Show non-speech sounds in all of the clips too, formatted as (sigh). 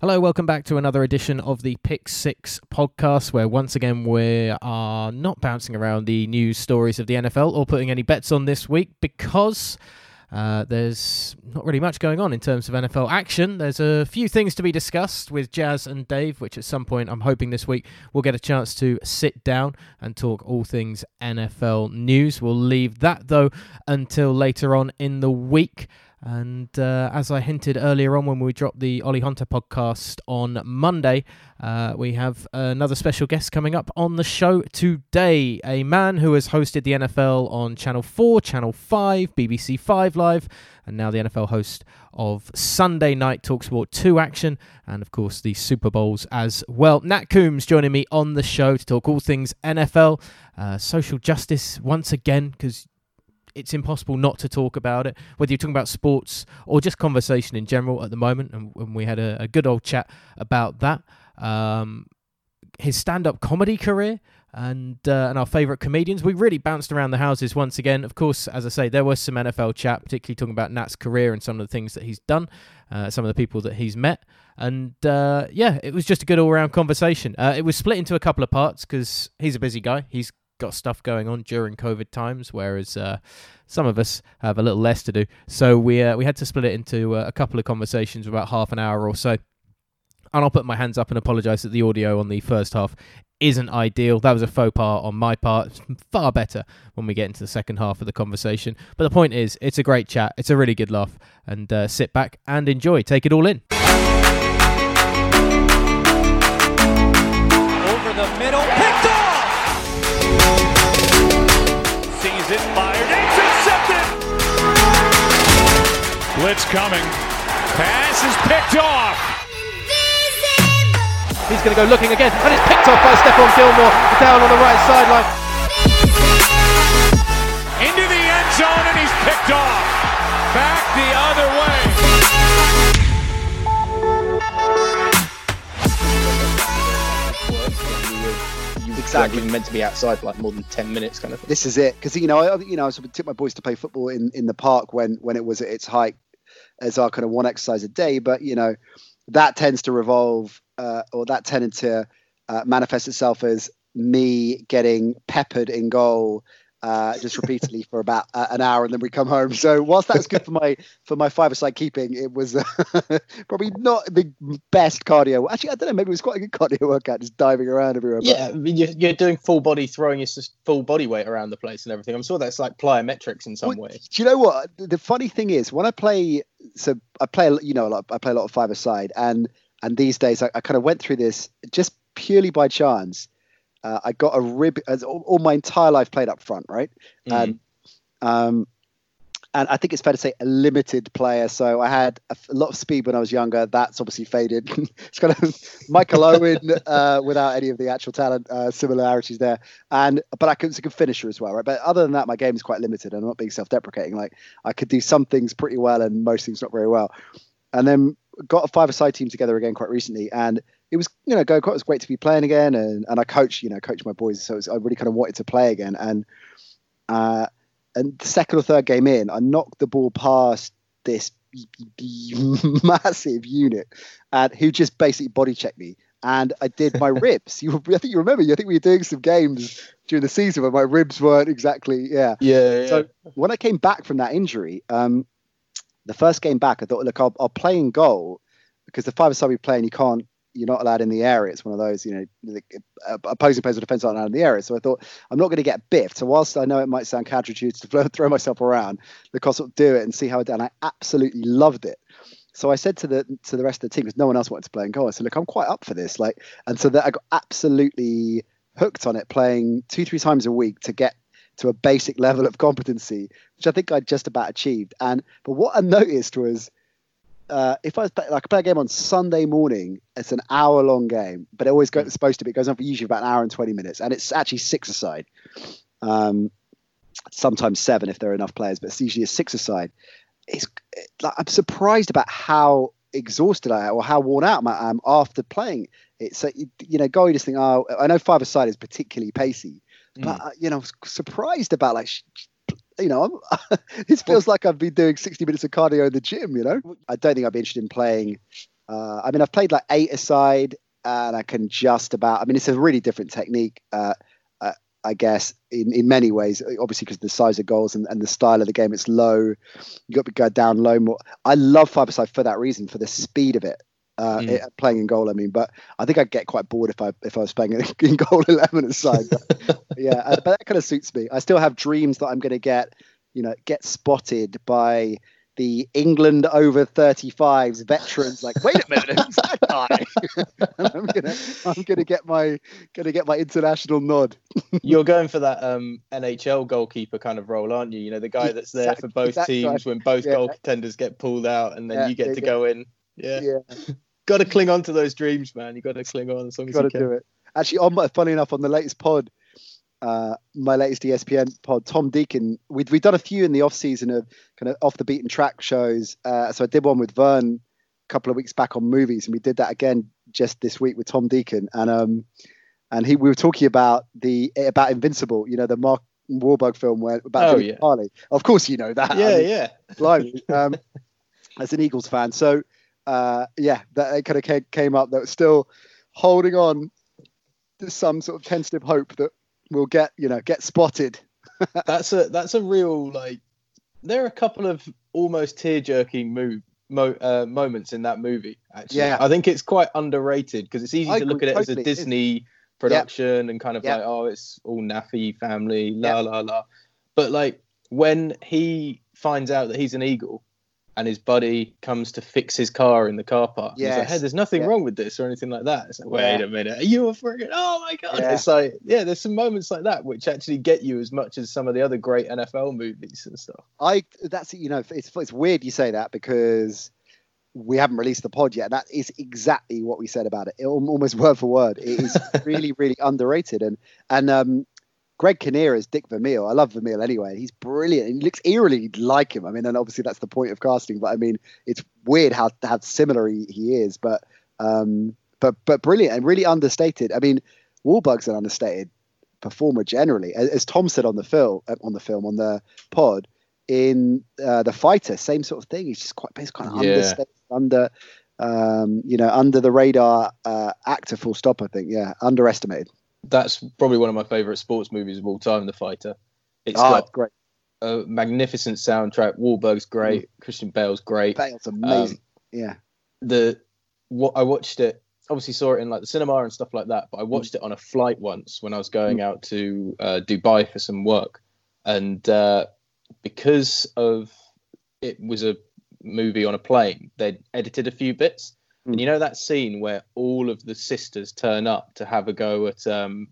Hello, welcome back to another edition of the Pick Six podcast, where once again we are not bouncing around the news stories of the NFL or putting any bets on this week because uh, there's not really much going on in terms of NFL action. There's a few things to be discussed with Jazz and Dave, which at some point I'm hoping this week we'll get a chance to sit down and talk all things NFL news. We'll leave that though until later on in the week. And uh, as I hinted earlier on when we dropped the Ollie Hunter podcast on Monday, uh, we have another special guest coming up on the show today. A man who has hosted the NFL on Channel 4, Channel 5, BBC 5 Live, and now the NFL host of Sunday Night Talksport 2 action, and of course the Super Bowls as well. Nat Coombs joining me on the show to talk all things NFL, uh, social justice once again, because it's impossible not to talk about it, whether you're talking about sports or just conversation in general at the moment. And, and we had a, a, good old chat about that. Um, his stand-up comedy career and uh, and our favourite comedians. We really bounced around the houses once again. Of course, as I say, there was some NFL chat, particularly talking about Nat's career and some of the things that he's done, uh, some of the people that he's met. And uh, yeah, it was just a good all-round conversation. Uh, it was split into a couple of parts because he's a busy guy. He's got stuff going on during COVID times, whereas uh, some of us have a little less to do. So we uh, we had to split it into uh, a couple of conversations, about half an hour or so. And I'll put my hands up and apologise that the audio on the first half isn't ideal. That was a faux pas on my part. It's far better when we get into the second half of the conversation. But the point is, it's a great chat. It's a really good laugh. And uh, sit back and enjoy. Take it all in. Over the middle, picked off! It, fired, intercepted! Blitz coming. Pass is picked off. He's going to go looking again, and it's picked off by Stephon Gilmore down on the right sideline. Into the end zone, and he's picked off. Exactly meant to be outside for like more than 10 minutes kind of thing. This is it because you know I you know I sort of took my boys to play football in in the park when when it was at its height as our kind of one exercise a day, but you know that tends to revolve uh, or that tended to uh, manifest itself as me getting peppered in goal uh, just repeatedly for about uh, an hour, and then we come home. So whilst that's good for my for my five-a-side keeping, it was uh, (laughs) probably not the best cardio. Actually, I don't know. Maybe it was quite a good cardio workout, just diving around everywhere. Yeah, I mean, you're, you're doing full body throwing your full body weight around the place and everything. I'm sure that's like plyometrics in some Well, way. Do you know what? The funny thing is, when I play, so I play, you know, a lot, I play a lot of five-a-side, and and these days I, I kind of went through this just purely by chance. Uh, I got a rib, as all, all my entire life played up front, right? And um, and I think it's fair to say a limited player. So I had a lot of speed when I was younger. That's obviously faded. (laughs) it's kind of Michael Owen uh, without any of the actual talent uh, similarities there. And but I could was a good finisher as well, right? But other than that, my game is quite limited. I'm not being self-deprecating. Like I could do some things pretty well and most things not very well. And then got a five-a-side team together again quite recently, and it was you know go it was great to be playing again, and and I coach you know coach my boys, so was, I really kind of wanted to play again, and uh, and the second or third game in, I knocked the ball past this (laughs) massive unit, and who just basically body checked me, and I did my (laughs) ribs. You, I think you remember. I think we were doing some games during the season where my ribs weren't exactly yeah. Yeah, yeah. So when I came back from that injury, um, the first game back, I thought, look, I'll, I'll play in goal because the five side we play and you can't, you're not allowed in the area. It's one of those, you know, the, uh, opposing players or defense aren't allowed in the area. So I thought, I'm not going to get biffed. So whilst I know it might sound counterintuitive to (laughs) throw, myself around, look, I'll do it and see how I done. I absolutely loved it. So I said to the to the rest of the team because no one else wanted to play in goal. I said, look, I'm quite up for this. Like, and so that I got absolutely hooked on it, playing two three times a week to get to a basic level of competency, which I think I just about achieved. And but what I noticed was, uh, if I was play, like I play a game on Sunday morning, it's an hour long game, but it always goes it's supposed to be. It goes on for usually about an hour and twenty minutes, and it's actually six aside. Um, sometimes seven if there are enough players, but it's usually a six aside. It's like I'm surprised about how exhausted I am or how worn out I am after playing it. So you, you know, go you just think, oh, I know five aside is particularly pacey, but uh, you know, I was surprised about like. You know, I'm, (laughs) it feels like I've been doing 60 minutes of cardio in the gym. You know, I don't think I'd be interested in playing Uh, I mean, I've played like eight aside, and I can just about. I mean, it's a really different technique. Uh, uh, I guess in, in many ways, obviously because the size of goals and, and the style of the game, it's low. You've got to go down low more. I love five aside for that reason, for the speed of it. Uh, Mm. it- playing in goal, I mean, but I think I'd get quite bored if I if I was playing in, (laughs) goal eleven aside. But, (laughs) yeah, uh, but that kind of suits me. I still have dreams that I'm going to get, you know, get spotted by the England over 35s veterans. Like, wait a minute, (laughs) who's that guy? I'm gonna, I'm gonna get my, gonna get my international nod. You're going for that um, NHL goalkeeper kind of role, aren't you? You know, the guy that's there for both guy. teams when both Yeah. goaltenders get pulled out, and then Yeah, you get to go in. Yeah, Yeah, got to cling on to those dreams, man. You got to cling on as long as got you to can. do it. Actually, on my, funny enough, on the latest pod, uh, my latest ESPN pod, Tom Deacon, we'd we'd done a few in the off season of kind of off the beaten track shows. Uh, so I did one with Vern a couple of weeks back on movies, and we did that again just this week with Tom Deacon, and um, and he we were talking about the about Invincible, you know, the Mark Wahlberg film where about Oh, yeah. Harley. Of course, you know that. I Yeah, mean, yeah. blimey, um, (laughs) as an Eagles fan. So, uh, yeah, that it kind of came, came up that was still holding on to some sort of tentative hope that we'll get, you know, get spotted. (laughs) That's a that's a real like. There are a couple of almost tear jerking move. Mo- uh, moments in that movie, actually, Yeah. I think it's quite underrated because it's easy I to look at it totally, as a. Disney production and kind of Yeah. like, oh, it's all naffy family, la Yeah. la la. But like when he finds out that he's an eagle, and his buddy comes to fix his car in the car park, he's like, "Hey, there's nothing Yeah. wrong with this or anything like that." It's like, wait Yeah. a minute, are you a friggin' Oh my god! Yeah. It's like, yeah, there's some moments like that which actually get you as much as some of the other great NFL movies and stuff. I that's you know it's it's weird you say that because we haven't released the pod yet. That is exactly what we said about it, it almost (laughs) word for word. It is really really underrated and and um. Greg Kinnear is Dick Vermeil. I love Vermeil anyway. He's brilliant. He looks eerily like him. I mean, and obviously that's the point of casting. But I mean, it's weird how how similar he, he is. But um, but but brilliant and really understated. I mean, Wahlberg's an understated performer generally, as, as Tom said on the film on the film on the pod in uh, the fighter, same sort of thing. He's just quite, he's kind of Yeah. understated, under, um, you know, under the radar uh, actor. Full stop. I think, yeah, underestimated. That's probably one of my favorite sports movies of all time, The Fighter. It's Oh, got great. a magnificent soundtrack. Wahlberg's great, Mm. Christian Bale's great. Bale's amazing. Um, yeah, the what I watched it obviously saw it in like the cinema and stuff like that, but I watched it on a flight once when I was going out to uh, Dubai for some work, and uh, because of it was a movie on a plane, they'd edited a few bits, Mm. and you know that scene where all of the sisters turn up to have a go at um,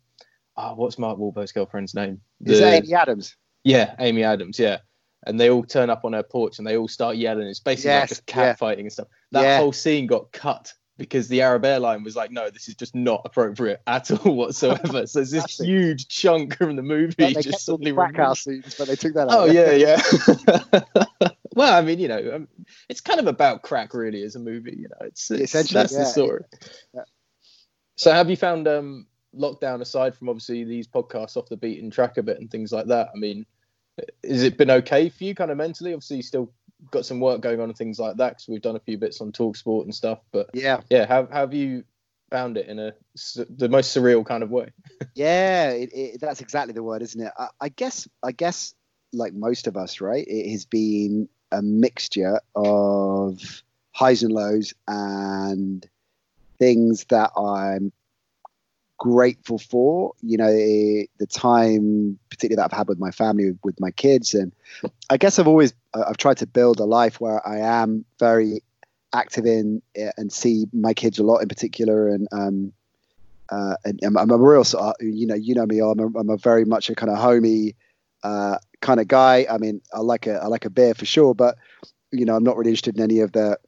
oh, what's Mark Wahlberg's girlfriend's name? is The- that Amy Adams? yeah, Amy Adams. Yeah, and they all turn up on her porch and they all start yelling. It's basically like Yes, just cat yeah. fighting and stuff. That Yeah. whole scene got cut because the Arab airline was like, "No, this is just not appropriate at (laughs) all whatsoever." so there's this huge chunk from the movie Like, they just suddenly the crack house scenes, but they took that out. Oh yeah, yeah. (laughs) (laughs) I mean, you know, um, it's kind of about crack, really, as a movie. You know, it's, it's Essentially, that's yeah. the story. Yeah. So, have you found um, lockdown aside from obviously these podcasts off the beaten track a bit and things like that? I mean, has it been okay for you, kind of mentally? Obviously, you still got some work going on and things like that because we've done a few bits on Talk Sport and stuff. But yeah. yeah, how, how have you found it in a the most surreal kind of way? (laughs) Yeah, it, it, that's exactly the word, isn't it? I, I guess, I guess, like most of us, right? It has been a mixture of highs and lows and things that I'm grateful for. You know, the time, particularly that I've had with my family, with my kids, and I guess I've always I've tried to build a life where I am very active in and see my kids a lot in particular, and um, uh, and I'm, I'm a real sort of, you know, you know me, I'm a, I'm a very much a kind of homey uh, kind of guy. I mean, I like a, I like a beer for sure, but you know, I'm not really interested in any of the,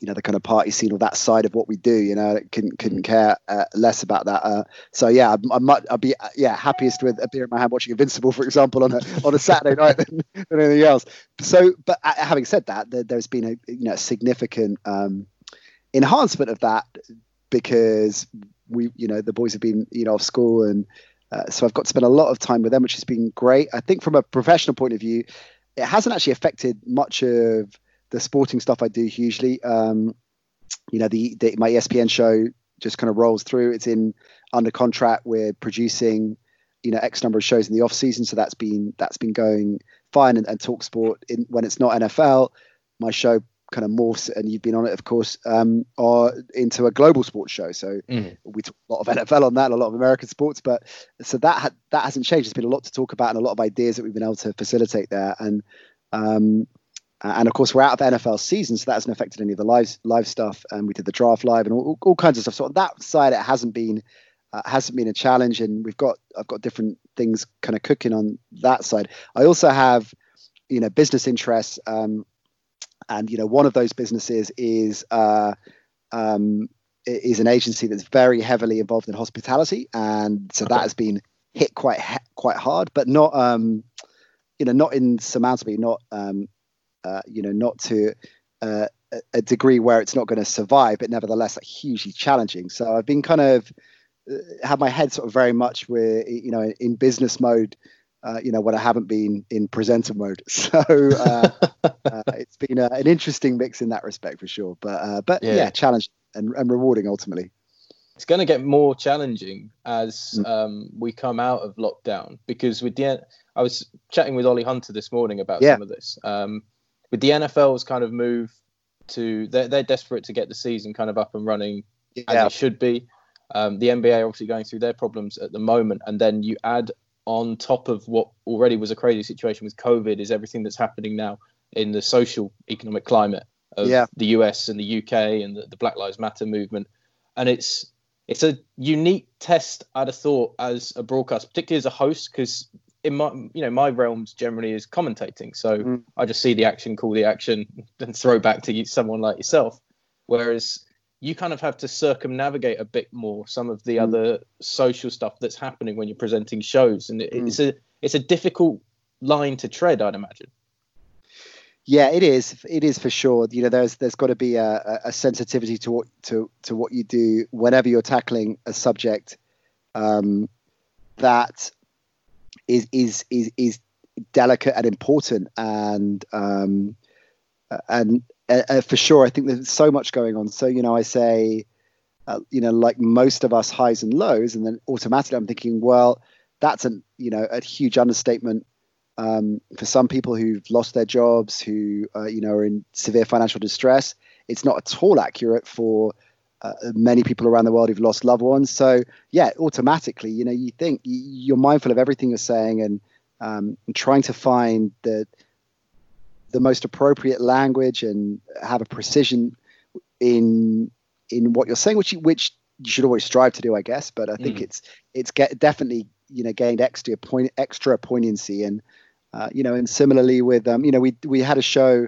you know, the kind of party scene or that side of what we do. You know, couldn't couldn't care uh, less about that. Uh, so yeah, I'm, I'm much, I'd be yeah happiest with a beer in my hand watching Invincible, for example, on a on a Saturday night than, than anything else. So, but uh, having said that, there, there's been a you know significant um, enhancement of that because we you know the boys have been you know off school and uh, so I've got to spend a lot of time with them, which has been great. I think from a professional point of view, it hasn't actually affected much of the sporting stuff I do hugely. Um, you know, the, the my ESPN show just kind of rolls through. It's in under contract. We're producing, you know, X number of shows in the off season, so that's been that's been going fine. And, and Talk Sport in, when it's not NFL, my show kind of morphs, and you've been on it, of course, um, or into a global sports show. So Mhm. we talk a lot of (laughs) NFL on that, a lot of American sports, but so that ha- that hasn't changed. There's been a lot to talk about and a lot of ideas that we've been able to facilitate there, and um, and of course we're out of NFL season, so that hasn't affected any of the live live stuff. And we did the draft live and all, all kinds of stuff. So on that side, it hasn't been uh, hasn't been a challenge, and we've got I've got different things kind of cooking on that side. I also have you know business interests. Um, and you know one of those businesses is uh, um, is an agency that's very heavily involved in hospitality, and so that has been hit quite quite hard, but not um, you know not insurmountably, not um, uh, you know not to uh, a- degree where it's not going to survive, but nevertheless like, hugely challenging. So I've been kind of uh, have my head sort of very much with you know in business mode. Uh, you know when I haven't been in presenter mode, (laughs) so uh, uh, it's been uh, an interesting mix in that respect for sure. But uh, but yeah, Yeah. challenging and, and rewarding ultimately. it's going to get more challenging as Mm. um, we come out of lockdown because with the I was chatting with Ollie Hunter this morning about Yeah. some of this. Um, with the NFL's kind of move to they're, they're desperate to get the season kind of up and running as it should be. Um, the NBA obviously going through their problems at the moment, and then you add on top of what already was a crazy situation with COVID is everything that's happening now in the social economic climate of Yeah. the US and the UK and the, the Black Lives Matter movement, and it's it's a unique test. I'd have thought as a broadcast, particularly as a host, because in my you know my realms generally is commentating, so Mm. I just see the action, call the action, (laughs) and throw back to you, someone like yourself. Whereas you kind of have to circumnavigate a bit more some of the Mm. other social stuff that's happening when you're presenting shows, and it, Mm. it's a it's a difficult line to tread, I'd imagine. yeah, it is. It is for sure. You know, there's there's got to be a, a- sensitivity to what to to what you do whenever you're tackling a subject um, that is is is is delicate and important and um, and uh, uh, for sure, I think there's so much going on. So you know, I say, uh, you know, like most of us highs and lows, and then automatically I'm thinking, well, that's a you know a huge understatement um, for some people who've lost their jobs, who uh, you know are in severe financial distress. It's not at all accurate for uh, many people around the world who've lost loved ones. So yeah, automatically, you know, you think you're mindful of everything you're saying and, um, trying to find the the most appropriate language and have a precision in in what you're saying, which you, which you should always strive to do, I guess. But I think Mm. it's it's get definitely you know gained extra point extra poignancy and uh, you know and similarly with um, you know we we had a show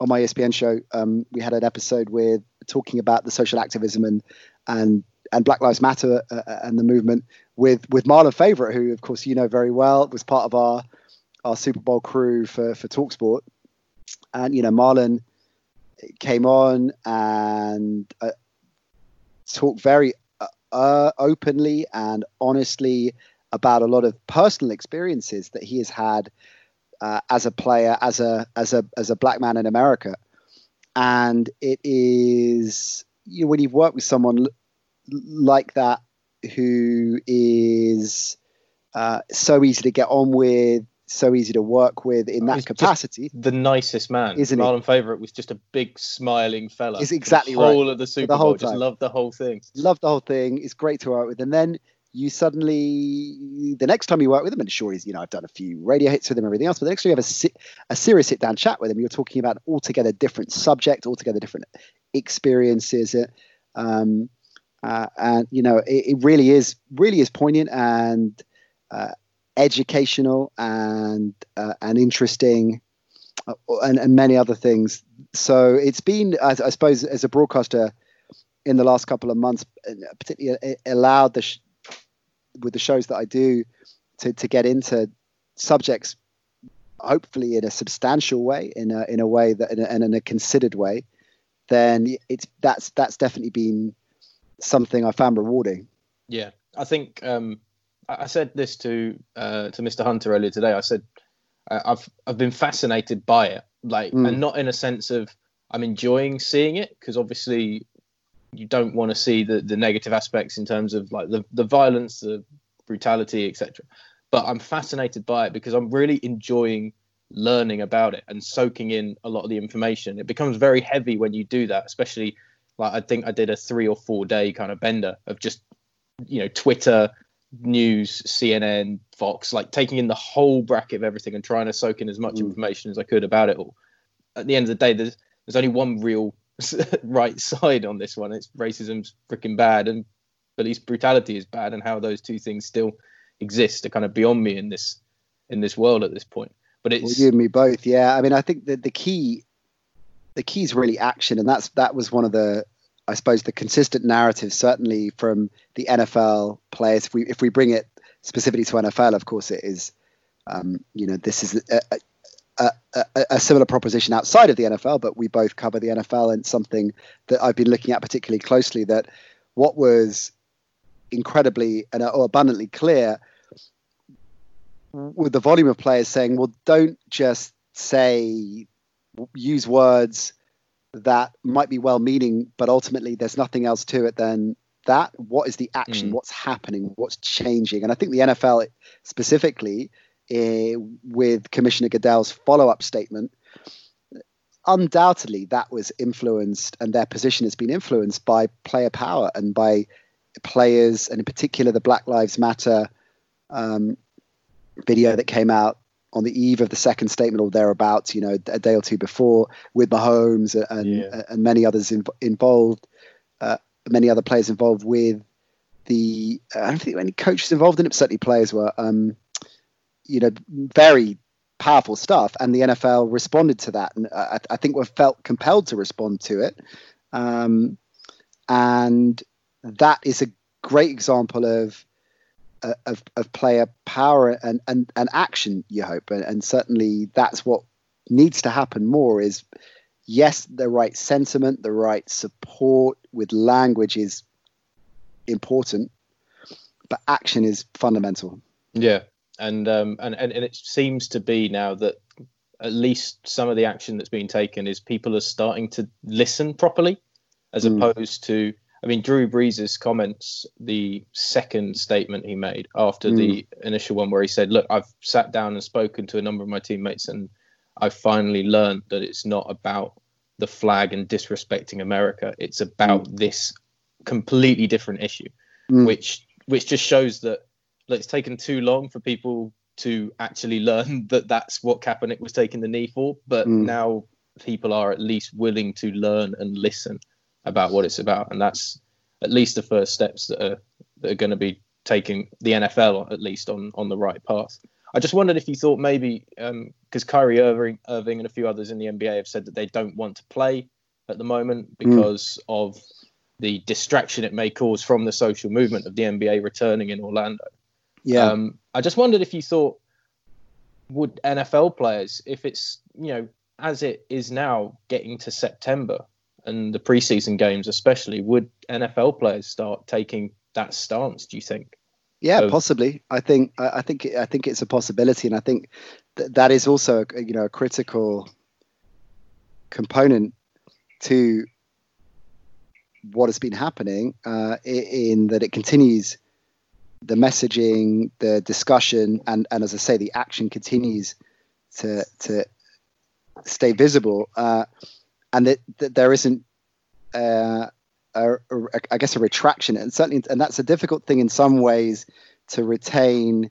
on my ESPN show um, we had an episode with talking about the social activism and and and Black Lives Matter uh, uh, and the movement with with Marlon Favorite who of course you know very well was part of our our Super Bowl crew for for Talksport and you know Marlon came on and uh, talked very uh, uh, openly and honestly about a lot of personal experiences that he has had uh, as a player, as a as a as a black man in America, and it is you know, when you've worked with someone like that who is uh, so easy to get on with, so easy to work with in that he's capacity. The nicest man, Isn't he? Marlon Favorite was just a big smiling fella. Is exactly the right. whole of the Super the whole Bowl, just time. loved the whole thing. Love the whole thing. It's great to work with, and then you suddenly the next time you work with him, and sure, he's you know I've done a few radio hits with him, and everything else, but the next time you have a a serious sit down chat with him, you're talking about an altogether different subject, altogether different experiences. uh, Um, uh, and you know, it, it really is really is poignant and uh, educational and uh, and interesting, uh, and, and many other things. So it's been, I, I suppose, as a broadcaster in the last couple of months, uh, particularly uh, allowed the sh- with the shows that I do to to get into subjects, hopefully in a substantial way, in a in a way that in a, and in a considered way. Then it's that's that's definitely been something I found rewarding. Yeah, I think um, I said this to uh, to Mr. Hunter earlier today. I said uh, I've I've been fascinated by it, like, Mm. and not in a sense of I'm enjoying seeing it because obviously you don't want to see the the negative aspects in terms of like the the violence, the brutality, etc. But I'm fascinated by it because I'm really enjoying learning about it and soaking in a lot of the information. It becomes very heavy when you do that, especially like I think I did a three or four day kind of bender of just you know Twitter, news, CNN, Fox, like taking in the whole bracket of everything and trying to soak in as much mm. information as I could about it all. At the end of the day, there's there's only one real (laughs) right side on this one. It's racism's freaking bad, and police brutality is bad, and how those two things still exist are kind of beyond me in this in this world at this point. But it's well, you and me both. Yeah, I mean, I think that the key the key is really action, and that's that was one of the I suppose the consistent narrative, certainly from the NFL players. If we if we bring it specifically to NFL, of course, it is. Um, you know, this is a, a, a, a, similar proposition outside of the NFL, but we both cover the NFL, and something that I've been looking at particularly closely. That what was incredibly and or abundantly clear with the volume of players saying, "Well, don't just say use words." That might be well meaning, but ultimately there's nothing else to it than that. What is the action? Mm. What's happening? What's changing? And I think the NFL specifically, uh, with Commissioner Goodell's follow up statement, undoubtedly that was influenced and their position has been influenced by player power and by players, and in particular the Black Lives Matter um, video that came out on the eve of the second statement or thereabouts, you know, a day or two before with Mahomes and yeah. and many others involved, uh, many other players involved with the. I don't think any coaches involved in it, but certainly players were. Um, you know, very powerful stuff, and the NFL responded to that, and I, I think we felt compelled to respond to it, um, and that is a great example of of, of player power and, and, and action, you hope. And, and certainly that's what needs to happen more is yes, the right sentiment, the right support with language is important, but action is fundamental. Yeah. And, um, and, and, and it seems to be now that at least some of the action that's being taken is people are starting to listen properly as mm. opposed to I mean, Drew Brees' comments, the second statement he made after mm. the initial one, where he said, Look, I've sat down and spoken to a number of my teammates, and I've finally learned that it's not about the flag and disrespecting America. It's about mm. this completely different issue, mm. which which just shows that look, it's taken too long for people to actually learn (laughs) that that's what Kaepernick was taking the knee for. But mm. now people are at least willing to learn and listen about what it's about, and that's at least the first steps that are that are going to be taking the NFL at least on on the right path. I just wondered if you thought maybe because um, Kyrie Irving, Irving and a few others in the NBA have said that they don't want to play at the moment hmm. because mm. of the distraction it may cause from the social movement of the NBA returning in Orlando. Yeah. Um, I just wondered if you thought would NFL players, if it's you know as it is now getting to September, and the preseason games, especially, would NFL players start taking that stance? Do you think? Yeah, of, possibly. I think I think I think it's a possibility, and I think that that is also a, you know a critical component to what has been happening uh, in that it continues the messaging, the discussion, and and as I say, the action continues to to stay visible. Uh, and that, that there isn't uh, a, a, I guess a retraction, and certainly, and that's a difficult thing in some ways to retain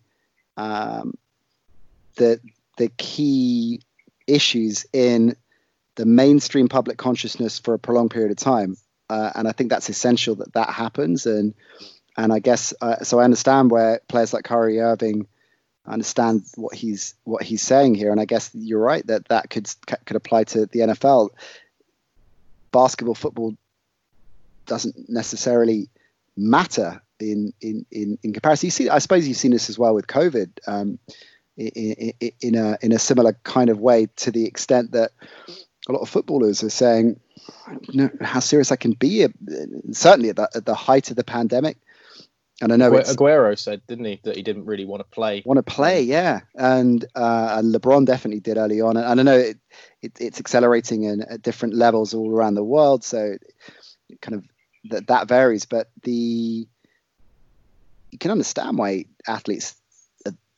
um, the the key issues in the mainstream public consciousness for a prolonged period of time, uh, and I think that's essential that that happens. And and I guess uh, so. I understand where players like Kyrie Irving understand what he's what he's saying here, and I guess you're right that that could could apply to the NFL basketball, football doesn't necessarily matter in in in, in comparison. You see, I suppose you've seen this as well with COVID. Um, in, in, in a in a similar kind of way, to the extent that a lot of footballers are saying, know how serious I can be." Certainly at the, at the height of the pandemic, and I know Aguero said, didn't he, that he didn't really want to play. Want to play, yeah, and uh, and LeBron definitely did early on, and, I know it, it, it's accelerating in, at different levels all around the world. So, kind of that that varies, but the you can understand why athletes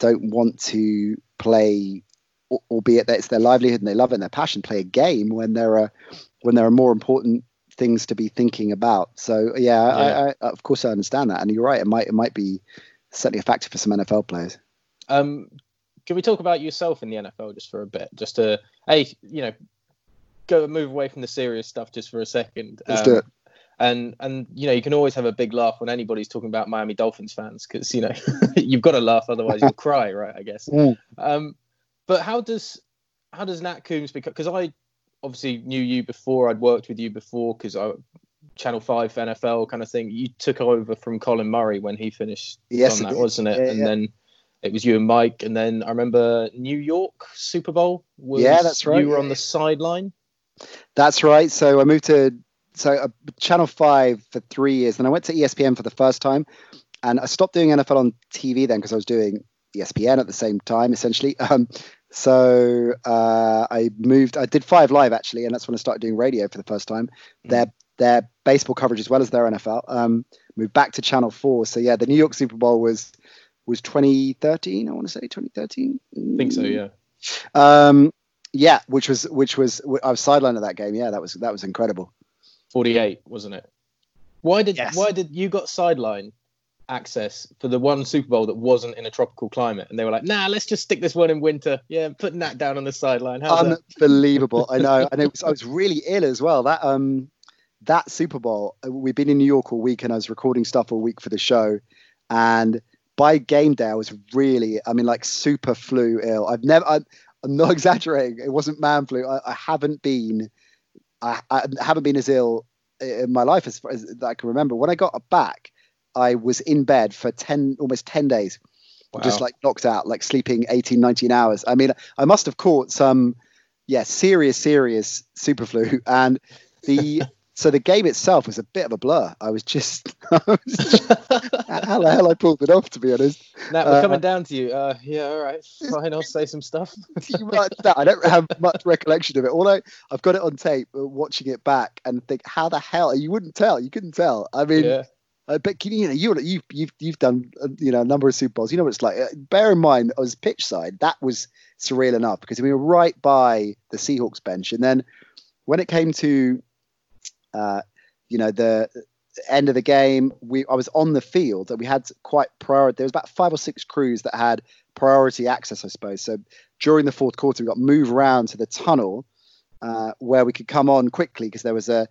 don't want to play, albeit that it's their livelihood and they love it and their passion, play a game when there are when there are more important things to be thinking about. So yeah, yeah. I, I, of course I understand that, and you're right. It might it might be certainly a factor for some NFL players. Um, can we talk about yourself in the NFL just for a bit? Just to, hey, you know, go move away from the serious stuff just for a second. Let's um, do it. And and you know you can always have a big laugh when anybody's talking about Miami Dolphins fans because you know (laughs) you've got to laugh otherwise you'll (laughs) cry right I guess. Um, but how does how does Nat Coombs because I obviously knew you before I'd worked with you before because I Channel Five NFL kind of thing. You took over from Colin Murray when he finished yes, on that, wasn't it? Yeah, and yeah. then it was you and Mike, and then I remember New York Super Bowl. yeah, that's right. You were on the sideline. That's right. So I moved to so uh, Channel Five for three years, then I went to ESPN for the first time, and I stopped doing NFL on TV then because I was doing ESPN at the same time, essentially. (laughs) Um, so uh, I moved. I did Five Live actually, and that's when I started doing radio for the first time. Mm. Their their baseball coverage as well as their NFL. Um, moved back to Channel Four. So yeah, the New York Super Bowl was was 2013. I want to say 2013. I think so. Yeah. Um, yeah, which was which was I was sidelined at that game. Yeah, that was that was incredible. 48, wasn't it? Why did yes. why did you got sideline access for the one Super Bowl that wasn't in a tropical climate? And they were like, "Nah, let's just stick this one in winter." Yeah, putting that down on the sideline. How's Unbelievable. I know, (laughs) and it was, I was really ill as well. That um that Super Bowl, uh, we've been in New York all week, and I was recording stuff all week for the show, and by game day, I was really, I mean, like super flu ill. I've never, I, I'm not (laughs) exaggerating. It wasn't man flu. I, I haven't been, I, I, haven't been as ill in my life as far as I can remember. When I got back, I was in bed for 10, almost 10 days, wow. just like knocked out, like sleeping 18, 19 hours. I mean, I must have caught some, yeah, serious, serious super flu. (laughs) And the, (laughs) so the game itself was a bit of a blur. I was just, (laughs) I was just how the hell I pulled it off, to be honest. Now we're uh, coming down to you. Uh, yeah, all right, fine. I'll say some stuff. I don't have much recollection of it. Although I've got it on tape, uh, watching it back, and think, how the hell you wouldn't tell? You couldn't tell. I mean. Yeah. Uh, but you know, you you've you've you've done uh, you know a number of Super Bowls. You know what it's like. Uh, bear in mind, I was pitch side. That was surreal enough because we were right by the Seahawks bench, and then when it came to uh, you know, the end of the game, we I was on the field and we had quite priority. There was about five or six crews that had priority access, I suppose. So during the fourth quarter, we got moved around to the tunnel uh, where we could come on quickly because there was a,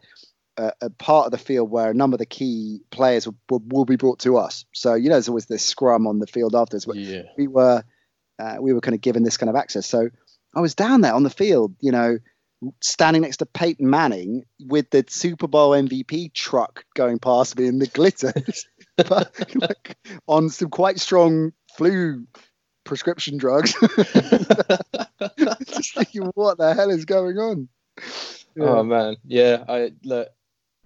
a, a, part of the field where a number of the key players will, will, will, be brought to us. So you know, there's always this scrum on the field afterwards. Yeah. We were uh, we were kind of given this kind of access. So I was down there on the field, you know, standing next to Peyton Manning with the Super Bowl MVP truck going past me in the glitter (laughs) like, on some quite strong flu prescription drugs. (laughs) Just thinking, what the hell is going on? Yeah. Oh man, yeah. I look,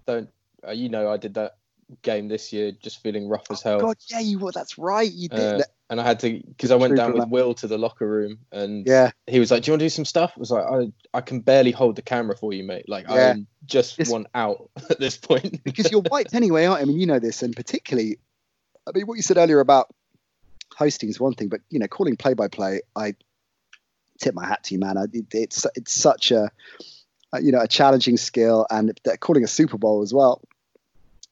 don't uh, you know I did that game this year, just feeling rough as hell. Oh, God, yeah, you were. That's right, you did. Uh, and I had to because I went down with Will to the locker room, and yeah, he was like, "Do you want to do some stuff?" I was like, "I I can barely hold the camera for you, mate. Like yeah. I just it's, want out (laughs) at this point." because you're white anyway, aren't you? I mean, you know this, and particularly, I mean, what you said earlier about hosting is one thing, but you know, calling play by play, I tip my hat to you, man. I, it, it's it's such a you know a challenging skill, and calling a Super Bowl as well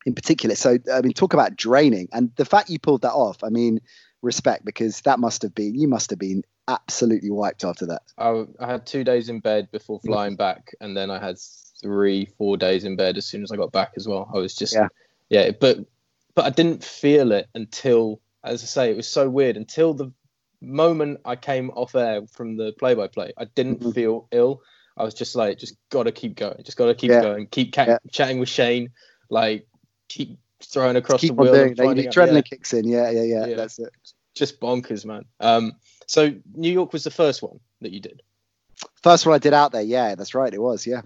in particular. So, I mean, talk about draining. And the fact you pulled that off, I mean, respect because that must have been, you must have been absolutely wiped after that. I, I had two days in bed before flying back. And then I had three, four days in bed as soon as I got back as well. I was just, yeah, yeah but, but I didn't feel it until, as I say, it was so weird until the moment I came off air from the play by play. I didn't mm-hmm. feel ill. I was just like, just gotta keep going, just gotta keep yeah. going, keep ca- yeah. chatting with Shane, like keep throwing across keep the wheel. Doing, the adrenaline yeah. kicks in. Yeah, yeah, yeah, yeah. That's it. Just bonkers, man. Um, so New York was the first one that you did. First one I did out there. Yeah, that's right. It was. Yeah.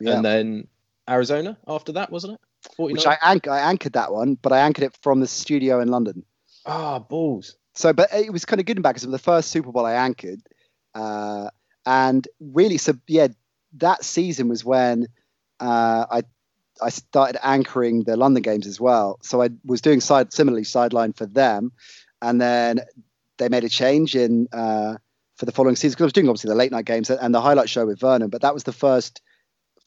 yeah. And then Arizona after that, wasn't it? 49? Which I, anch- I anchored that one, but I anchored it from the studio in London. Ah, balls. So, but it was kind of good and bad because the first Super Bowl I anchored, uh, and really, so yeah, that season was when uh, I I started anchoring the London games as well. So I was doing side similarly sideline for them, and then they made a change in uh, for the following season because I was doing obviously the late night games and the highlight show with Vernon. But that was the first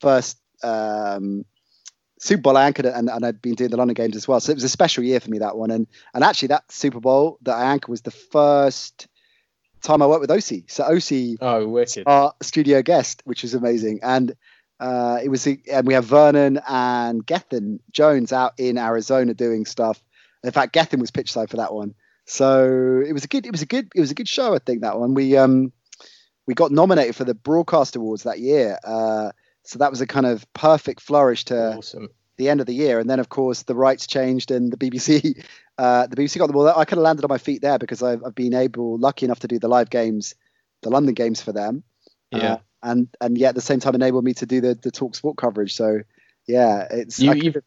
first um, Super Bowl I anchored and, and I'd been doing the London games as well. So it was a special year for me that one. And and actually that Super Bowl that I anchored was the first time I worked with Osi. So Osi, oh, wicked, our studio guest, which was amazing. And uh, it was, and we have Vernon and Gethin Jones out in Arizona doing stuff. In fact, Gethin was pitch side for that one. So it was a good, it was a good, it was a good show. I think that one. We um we got nominated for the Broadcast Awards that year. Uh, so that was a kind of perfect flourish to awesome. the end of the year. And then, of course, the rights changed and the BBC, (laughs) uh, the BBC got the ball. I kind of landed on my feet there because I've, I've been able, lucky enough to do the live games, the London games for them. Yeah. Uh, and and yet at the same time enabled me to do the the talk sport coverage. So yeah, it's you, I- you've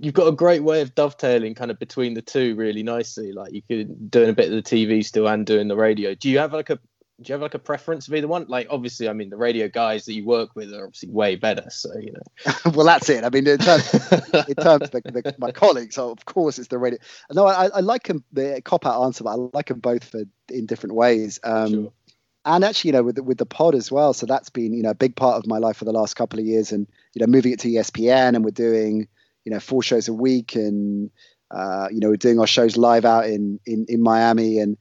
you've got a great way of dovetailing kind of between the two really nicely. Like you could doing a bit of the TV still and doing the radio. Do you have like a do you have like a preference of either one? Like obviously, I mean the radio guys that you work with are obviously way better. So you know. (laughs) well, that's it. I mean, in terms, in terms of the, the, my colleagues, of course it's the radio. No, I, I like them. The cop out answer, but I like them both for in different ways. Um, Sure. and actually, you know, with the, with the pod as well. So that's been you know a big part of my life for the last couple of years, and you know, moving it to ESPN, and we're doing you know four shows a week, and uh, you know, we're doing our shows live out in in in Miami, and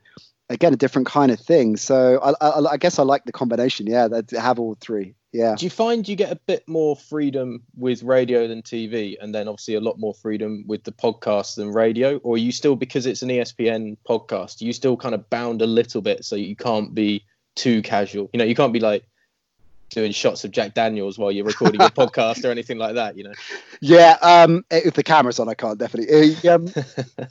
again, a different kind of thing. So I I, I guess I like the combination. Yeah, that have all three. Yeah. Do you find you get a bit more freedom with radio than TV, and then obviously a lot more freedom with the podcast than radio? Or are you still because it's an ESPN podcast, you still kind of bound a little bit so you can't be too casual? You know, you can't be like doing shots of Jack Daniels while you're recording your (laughs) podcast or anything like that. You know. Yeah, um, if the camera's on, I can't definitely. Uh, Um,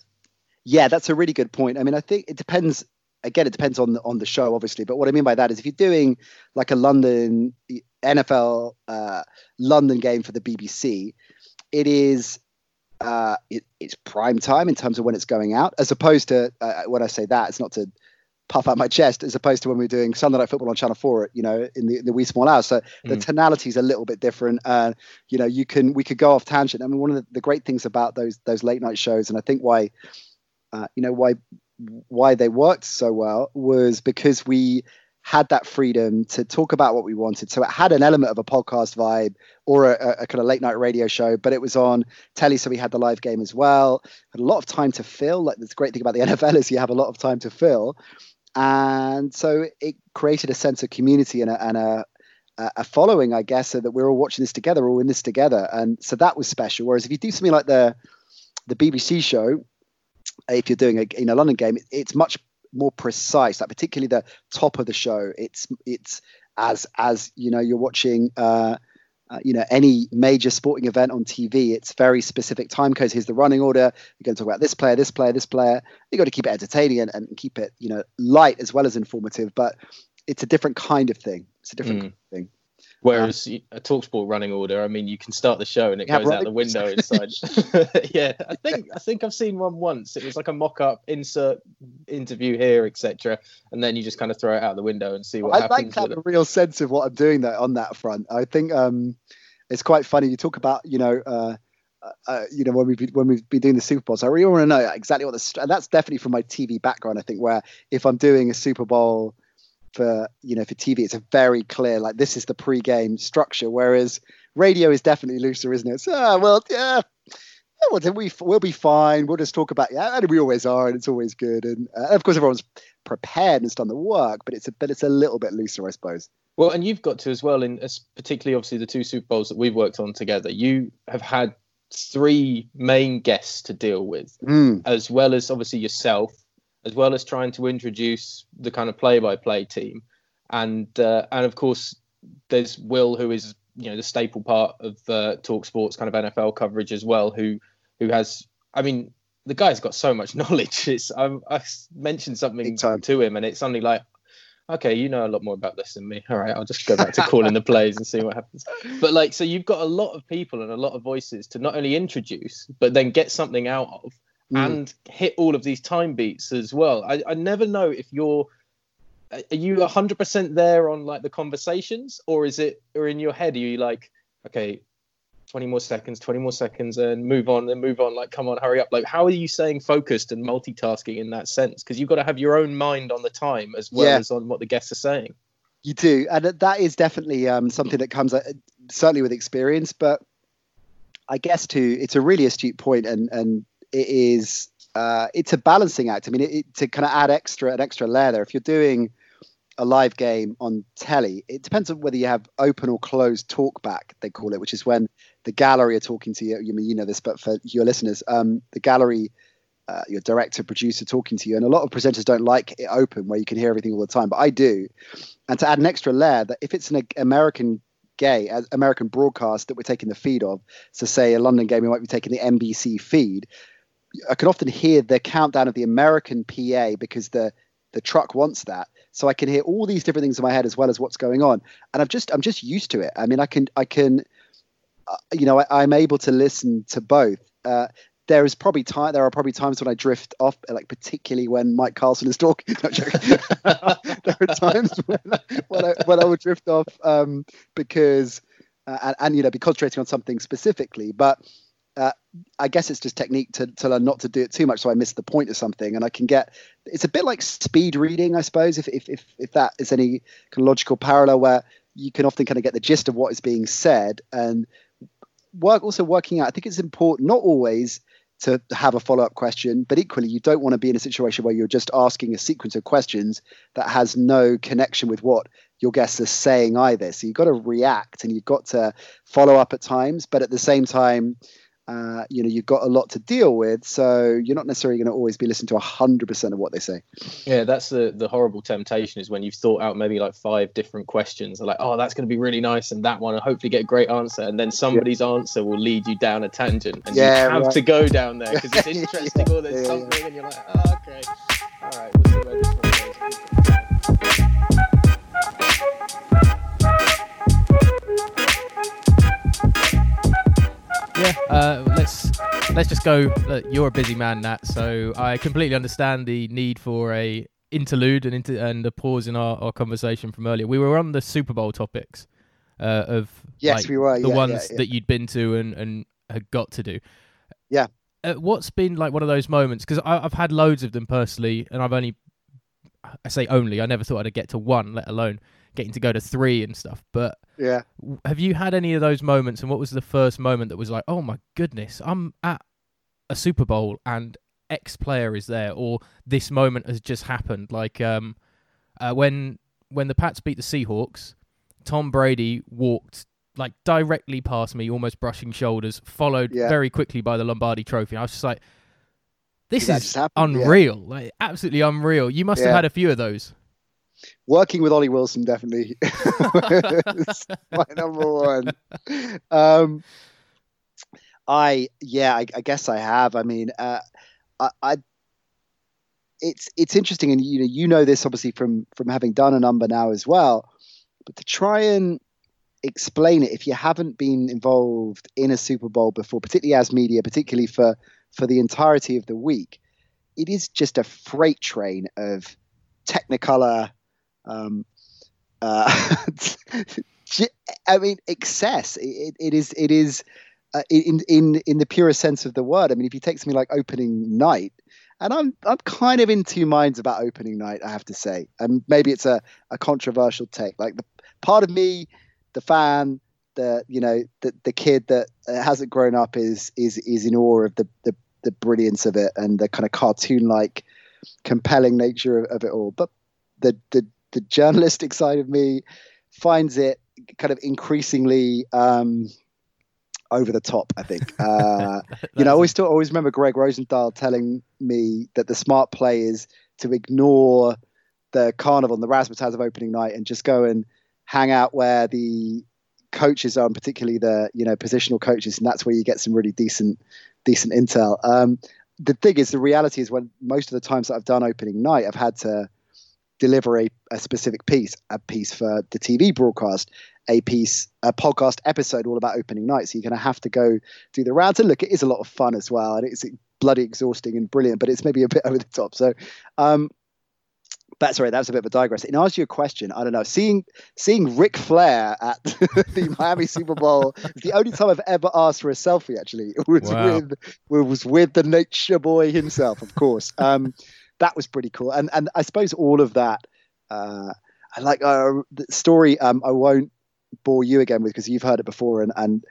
(laughs) yeah, that's a really good point. I mean, I think it depends. Again, it depends on the, on the show, obviously. But what I mean by that is, if you're doing like a London NFL uh, London game for the BBC, it is uh, it, it's prime time in terms of when it's going out, as opposed to uh, when I say that, it's not to puff out my chest, as opposed to when we're doing Sunday Night Football on Channel Four, you know, in the, the wee small hours. So the Mm. tonality is a little bit different. Uh, you know, you can we could go off tangent. I mean, one of the, the great things about those those late night shows, and I think why, uh, you know, why why they worked so well was because we had that freedom to talk about what we wanted. So it had an element of a podcast vibe or a, a, kind of late night radio show, but it was on telly, so we had the live game as well. Had a lot of time to fill. Like the great thing about the (laughs) NFL is you have a lot of time to fill, and so it created a sense of community and a, and a a following, I guess, so that we're all watching this together, all in this together, and so that was special. Whereas if you do something like the the BBC show, if you're doing a in a London game, it's much more precise. Like particularly the top of the show, it's it's as as you know you're watching. Uh, uh, you know any major sporting event on TV, it's very specific time codes. Here's the running order. You're going to talk about this player, this player, this player. You got to keep it entertaining and, and keep it you know light as well as informative. But it's a different kind of thing. It's a different Mm. kind of thing. Whereas a Talksport running order, I mean, you can start the show and it Yeah, goes out the window inside. (laughs) yeah, I think I think I've seen one once. It was like a mock-up, insert interview here, etc., and then you just kind of throw it out the window and see what I happens. I like to have a real sense of what I'm doing there on that front. I think um, it's quite funny. You talk about you know. Uh, uh, you know when we've when we've been doing the Super Bowls, I really want to know exactly what the and that's definitely from my TV background. I think where if I'm doing a Super Bowl for you know for TV, it's a very clear like this is the pre-game structure. Whereas radio is definitely looser, isn't it? So ah, well, yeah, well, we we'll be fine. We'll just talk about yeah, and we always are, and it's always good. And uh, of course, everyone's prepared and has done the work, but it's a but it's a little bit looser, I suppose. Well, and you've got to as well, in as particularly obviously the two Super Bowls that we've worked on together. You have had three main guests to deal with, Mm, as well as obviously yourself, as well as trying to introduce the kind of play-by-play team, and uh, and of course there's Will, who is you know the staple part of uh, Talk Sports kind of NFL coverage as well, who who has, I mean, the guy's got so much (laughs) knowledge. It's I, I mentioned something to him, and it's suddenly like. Okay, you know a lot more about this than me. All right, I'll just go back to calling the plays and see what happens. But like, so you've got a lot of people and a lot of voices to not only introduce, but then get something out of mm. and hit all of these time beats as well. I, I never know if you're are you 100% there on like the conversations or is it or in your head are you like okay 20 more seconds, 20 more seconds, and move on, and move on. Like, come on, hurry up. Like, how are you staying focused and multitasking in that sense? Because you've got to have your own mind on the time as well Yeah. as on what the guests are saying. You do, and that is definitely um, something that comes uh, certainly with experience. But I guess too, it's a really astute point, and and it is uh, it's a balancing act. I mean, it, it, to kind of add extra an extra layer there. If you're doing a live game on telly, it depends on whether you have open or closed talkback. They call it, which is when the gallery are talking to you. You mean you know this, but for your listeners, um, the gallery. Uh, your director, producer talking to you, and a lot of presenters don't like it open where you can hear everything all the time, but I do. And to add an extra layer, that if it's an American gay, American broadcast that we're taking the feed of, so say a London game, we might be taking the NBC feed. I can often hear the countdown of the American PA because the the truck wants that. So I can hear all these different things in my head as well as what's going on, and I'm just I'm just used to it. I mean, I can I can, uh, you know, I, I'm able to listen to both. Uh, there is probably time. There are probably times when I drift off, like particularly when Mike Carlson is talking. (laughs) (laughs) There are times (laughs) when, when I when I would drift off um, because uh, and, and you know be concentrating on something specifically. But uh, I guess it's just technique to, to learn not to do it too much, so I miss the point of something, and I can get. It's a bit like speed reading, I suppose, if if if, if that is any kind of logical parallel, where you can often kind of get the gist of what is being said, and work also working out. I think it's important, not always to have a follow-up question, but equally you don't want to be in a situation where you're just asking a sequence of questions that has no connection with what your guests are saying either. So you've got to react and you've got to follow up at times, but at the same time, uh, you know, you've got a lot to deal with. So you're not necessarily going to always be listening to 100% of what they say. Yeah, that's the the horrible temptation is when you've thought out maybe like five different questions. Like, oh, that's going to be really nice, and that one, and hopefully get a great answer, and then somebody's answer will lead you down a tangent, and Yeah, you have right. to go down there because it's (laughs) Yeah, interesting or there's yeah, yeah. something, and you're like, oh, okay, all right, we'll Yeah, uh, let's let's just go. Look, you're a busy man, Nat, so I completely understand the need for a interlude and inter- and a pause in our, our conversation from earlier. We were on the Super Bowl topics uh, of Yes, like, we were. the yeah, ones yeah, yeah. that you'd been to and and had got to do. Yeah. Uh, what's been like one of those moments? Because I've had loads of them personally, and I've only I say only. I never thought I'd get to one, let alone getting to go to three and stuff. But yeah. have you had any of those moments and what was the first moment that was like oh my goodness i'm at a super bowl and x player is there or this moment has just happened like um uh, when when the pats beat the seahawks tom brady walked like directly past me almost brushing shoulders followed Yeah. very quickly by the lombardi trophy i was just like this is that is just happen? Yeah. unreal like absolutely unreal you must have had a few of those Working with Ollie Wilson definitely (laughs) my number one. Um, I yeah, I, I guess I have. I mean, uh, I, I it's it's interesting, and you know you know this obviously from from having done a number now as well. But to try and explain it, if you haven't been involved in a Super Bowl before, particularly as media, particularly for for the entirety of the week, it is just a freight train of Technicolor. Um, uh, (laughs) I mean, excess. It, it is. It is. Uh, in in in the purest sense of the word. I mean, if you take something like opening night, and I'm I'm kind of in two minds about opening night. I have to say, and maybe it's a, a controversial take. Like the part of me, the fan, the you know the the kid that hasn't grown up is is is in awe of the the the brilliance of it and the kind of cartoon like compelling nature of, of it all. But the the the journalistic side of me finds it kind of increasingly um, over the top. I think. (laughs) Uh, you know, I always thought, always remember Gregg Rosenthal telling me that the smart play is to ignore the carnival and the razzmatazz of opening night and just go and hang out where the coaches are, and particularly the you know positional coaches, and that's where you get some really decent decent intel. Um, the thing is, the reality is when most of the times that I've done opening night, I've had to deliver a, a specific piece, a piece for the TV broadcast, a piece, a podcast episode all about opening night. So you're going to have to go do the rounds. And look, it is a lot of fun as well, and it's bloody exhausting and brilliant, but it's maybe a bit (laughs) over the top. So, um, but sorry, that was a bit of a digress. In answer to your question, I don't know. Seeing seeing Ric Flair at (laughs) the Miami Super Bowl is the only time I've ever asked for a selfie. Actually, (laughs) it was Wow. with it was with the Nature Boy himself, of course. Um, that was pretty cool, and and I suppose all of that. Uh, I like uh, the story. Um, I won't bore you again with because you've heard it before, and and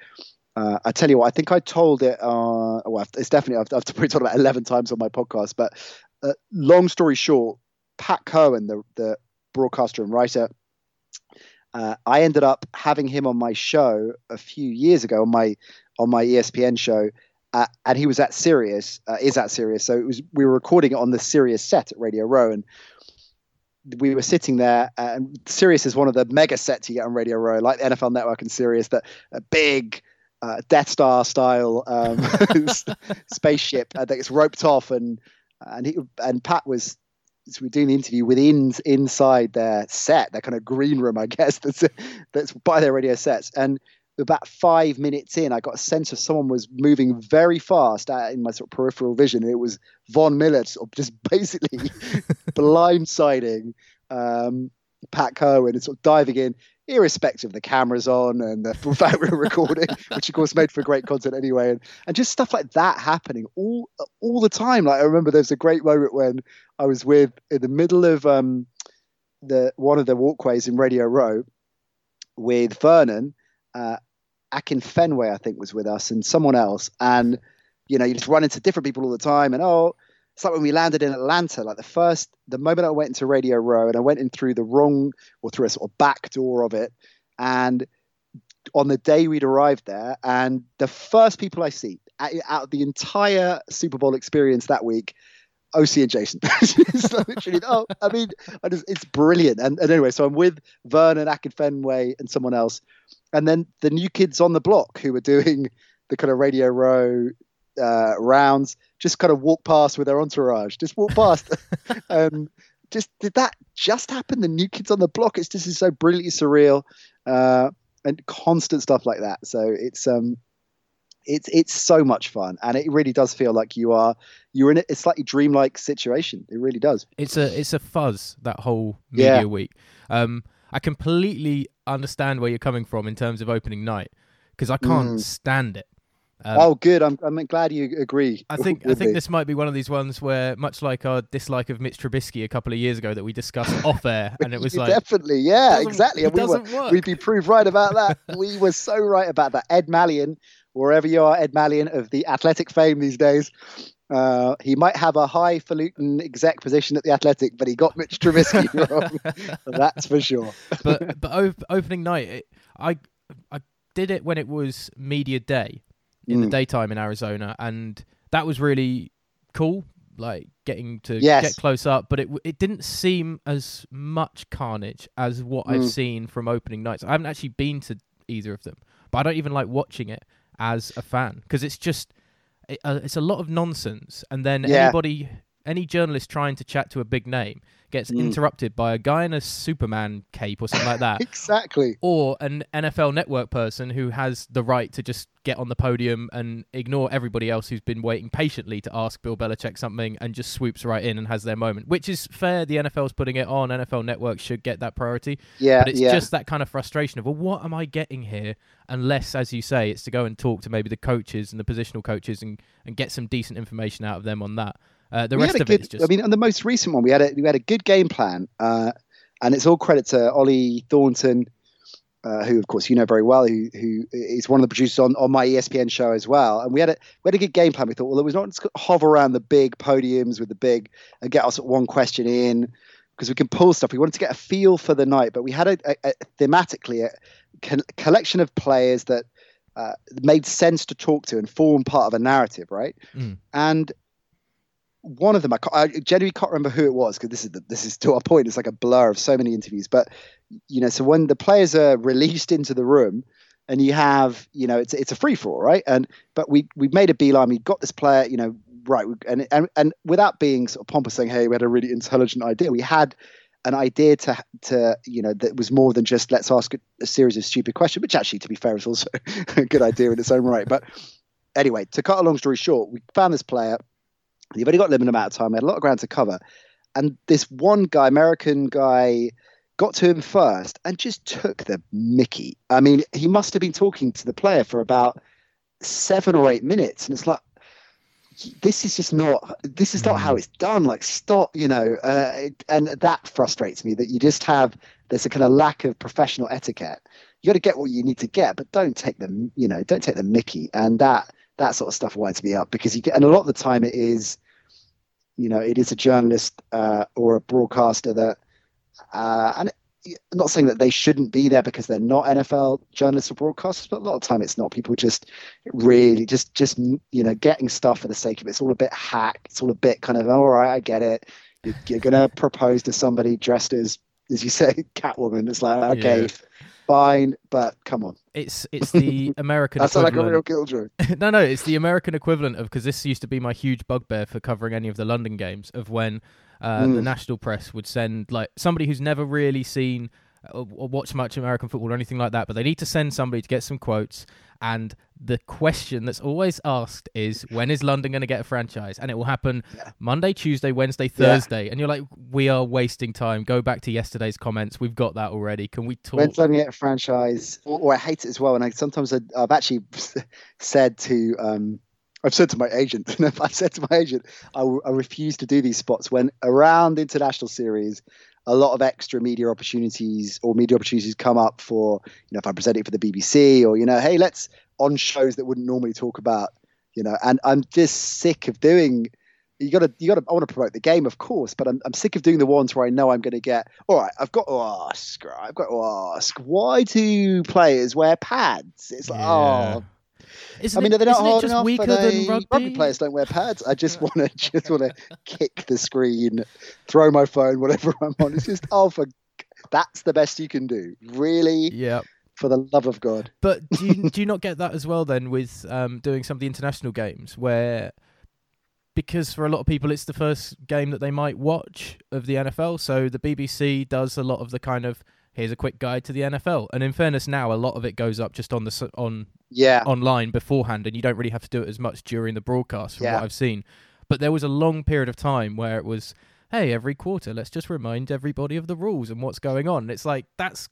uh, I tell you what, I think I told it. Uh, well, it's definitely I've, I've probably told it about eleven times on my podcast. But uh, long story short, Pat Cohen, the the broadcaster and writer, uh, I ended up having him on my show a few years ago on my on my ESPN show. Uh, and he was at Sirius, uh, is at Sirius. So it was we were recording it on the Sirius set at Radio Row, and we were sitting there. And Sirius is one of the mega sets you get on Radio Row, like the NFL Network and Sirius, that a big uh, Death Star style um, (laughs) spaceship uh, that gets roped off, and and he and Pat was. So we're doing the interview within inside their set, their kind of green room, I guess. (laughs) That's that's by their radio sets, and about five minutes in, I got a sense of someone was moving very fast uh, in my sort of peripheral vision. And it was Von Miller sort of just (laughs) basically (laughs) blindsiding um, Pat Cohen and sort of diving in, irrespective of the cameras on and the (laughs) fact we were recording, which of course made for great content anyway. And, and just stuff like that happening all all the time. Like I remember there was a great moment when I was with in the middle of um, the one of the walkways in Radio Row with Vernon. Uh, Akin Fenway, I think, was with us, and someone else. And you know, you just run into different people all the time. And oh, it's like when we landed in Atlanta. Like the first, the moment I went into Radio Row, and I went in through the wrong or through a sort of back door of it, and on the day we'd arrived there, and the first people I see out of the entire Super Bowl experience that week. Osi and Jason. (laughs) it's literally, oh, I mean, I just, it's brilliant. And, and anyway, so I'm with Vernon, Akin Fenway, and someone else. And then the new kids on the block who were doing the kind of radio row uh, rounds just kind of walk past with their entourage just walk past. (laughs) Um, just did that just happen? The new kids on the block? It's just is so brilliantly surreal uh, and constant stuff like that. So it's um it's it's so much fun and it really does feel like you are you're in a, a slightly dreamlike situation it really does It's a it's a fuzz that whole media Yeah. week. Um, I completely understand where you're coming from in terms of opening night because I can't Mm. stand it. Um, oh good i'm, I'm glad you agree I think I think me. this might be one of these ones where, much like our dislike of Mitch Trubisky a couple of years ago that we discussed (laughs) off air, and it was (laughs) like definitely yeah exactly and we were, work. we'd be proved right about that we were so right about that ed malyon wherever you are ed malyon of the athletic fame these days uh, he might have a highfalutin exec position at the athletic but he got mitch trubisky (laughs) wrong that's for sure but but op- opening night, it, I I did it when it was media day in the Mm. daytime in Arizona, and that was really cool. Like getting to Yes. get close up, but it it didn't seem as much carnage as what I've Mm. seen from opening nights. I haven't actually been to either of them, but I don't even like watching it as a fan because it's just it, uh, it's a lot of nonsense, and then Yeah. anybody. Any journalist trying to chat to a big name gets Mm. interrupted by a guy in a Superman cape or something like (laughs) that, exactly or an NFL network person who has the right to just get on the podium and ignore everybody else who's been waiting patiently to ask Bill Belichick something and just swoops right in and has their moment, which is fair. The NFL's putting it on. NFL Network should get that priority. yeah But it's yeah just that kind of frustration of, well, what am I getting here? Unless, as you say, it's to go and talk to maybe the coaches and the positional coaches and, and get some decent information out of them on that. Uh, the we rest had a of good, it is just. I mean, on the most recent one, we had a we had a good game plan, uh, and it's all credit to Ollie Thornton, uh, who of course you know very well, who who is one of the producers on, on my ESPN show as well. And we had a we had a good game plan. We thought, well, it was not just hover around the big podiums with the big and get us one question in because we can pull stuff. We wanted to get a feel for the night, but we had a, a, a thematically a co- collection of players that. Uh, made sense to talk to and form part of a narrative, right? Mm. And one of them, I, I genuinely can't remember who it was because this is the, this is to our point. It's like a blur of so many interviews. But you know, so when the players are released into the room, and you have, you know, it's it's a free for all, right? And but we we made a beeline. We got this player, you know, right, and and and without being sort of pompous, saying, "Hey, we had a really intelligent idea." We had an idea to to you know that was more than just let's ask a, a series of stupid questions, which actually, to be fair, is also (laughs) a good idea in its own right. But anyway, to cut a long story short, we found this player. You've only got a limited amount of time. We had a lot of ground to cover, and this one guy, American guy, got to him first and just took the Mickey. I mean, he must have been talking to the player for about seven or eight minutes, and it's like, this is just not this is not how it's done. Like stop you know uh, and that frustrates me that you just have there's a kind of lack of professional etiquette. You got to get what you need to get but don't take them you know don't take the mickey. And that that sort of stuff winds me up because you get and a lot of the time it is you know it is a journalist uh, or a broadcaster that uh, and I'm not saying that they shouldn't be there because they're not NFL journalists or broadcasters, but a lot of time it's not. People just really just just you know getting stuff for the sake of it. It's all a bit hack. It's all a bit kind of all right. I get it. You're, you're gonna propose to somebody dressed as as you say (laughs) Catwoman. It's like okay. Yeah. Fine, but come on. It's it's the (laughs) American. That's like a real killjoy. (laughs) no, no, it's the American equivalent of because this used to be my huge bugbear for covering any of the London games of when uh, mm. the national press would send like somebody who's never really seen uh, or watched much American football or anything like that, but they need to send somebody to get some quotes. And the question that's always asked is, (laughs) when is London going to get a franchise? And it will happen yeah. Monday, Tuesday, Wednesday, Thursday. Yeah. And you're like, we are wasting time. Go back to yesterday's comments. We've got that already. Can we talk? When's London get a franchise? Or, or, I hate it as well. And I sometimes I, have actually (laughs) said to um, I've said to my agent, (laughs) I've said to my agent, I, I refuse to do these spots when around international series, a lot of extra media opportunities or media opportunities come up for, you know, if I'm presenting for the BBC or, you know, hey, let's on shows that wouldn't normally talk about, you know, and I'm just sick of doing. You gotta, you gotta. I want to promote the game, of course, but I'm, I'm sick of doing the ones where I know I'm going to get. All right, I've got to ask. I've got to ask. Why do players wear pads? It's like, yeah. oh, isn't I mean, it, they're not hard enough. Weaker than rugby? rugby players don't wear pads. I just want to (laughs) just want to kick the screen, throw my phone, whatever I'm on. It's just oh, for that's the best you can do. Really? Yeah. For the love of God. But (laughs) do you, do you not get that as well then with um, doing some of the international games where? Because for a lot of people, it's the first game that they might watch of the NFL. So the BBC does a lot of the kind of here's a quick guide to the NFL. And in fairness, now a lot of it goes up just on the on yeah online beforehand, and you don't really have to do it as much during the broadcast from yeah. what I've seen. But there was a long period of time where it was, hey, every quarter, let's just remind everybody of the rules and what's going on. And it's like that's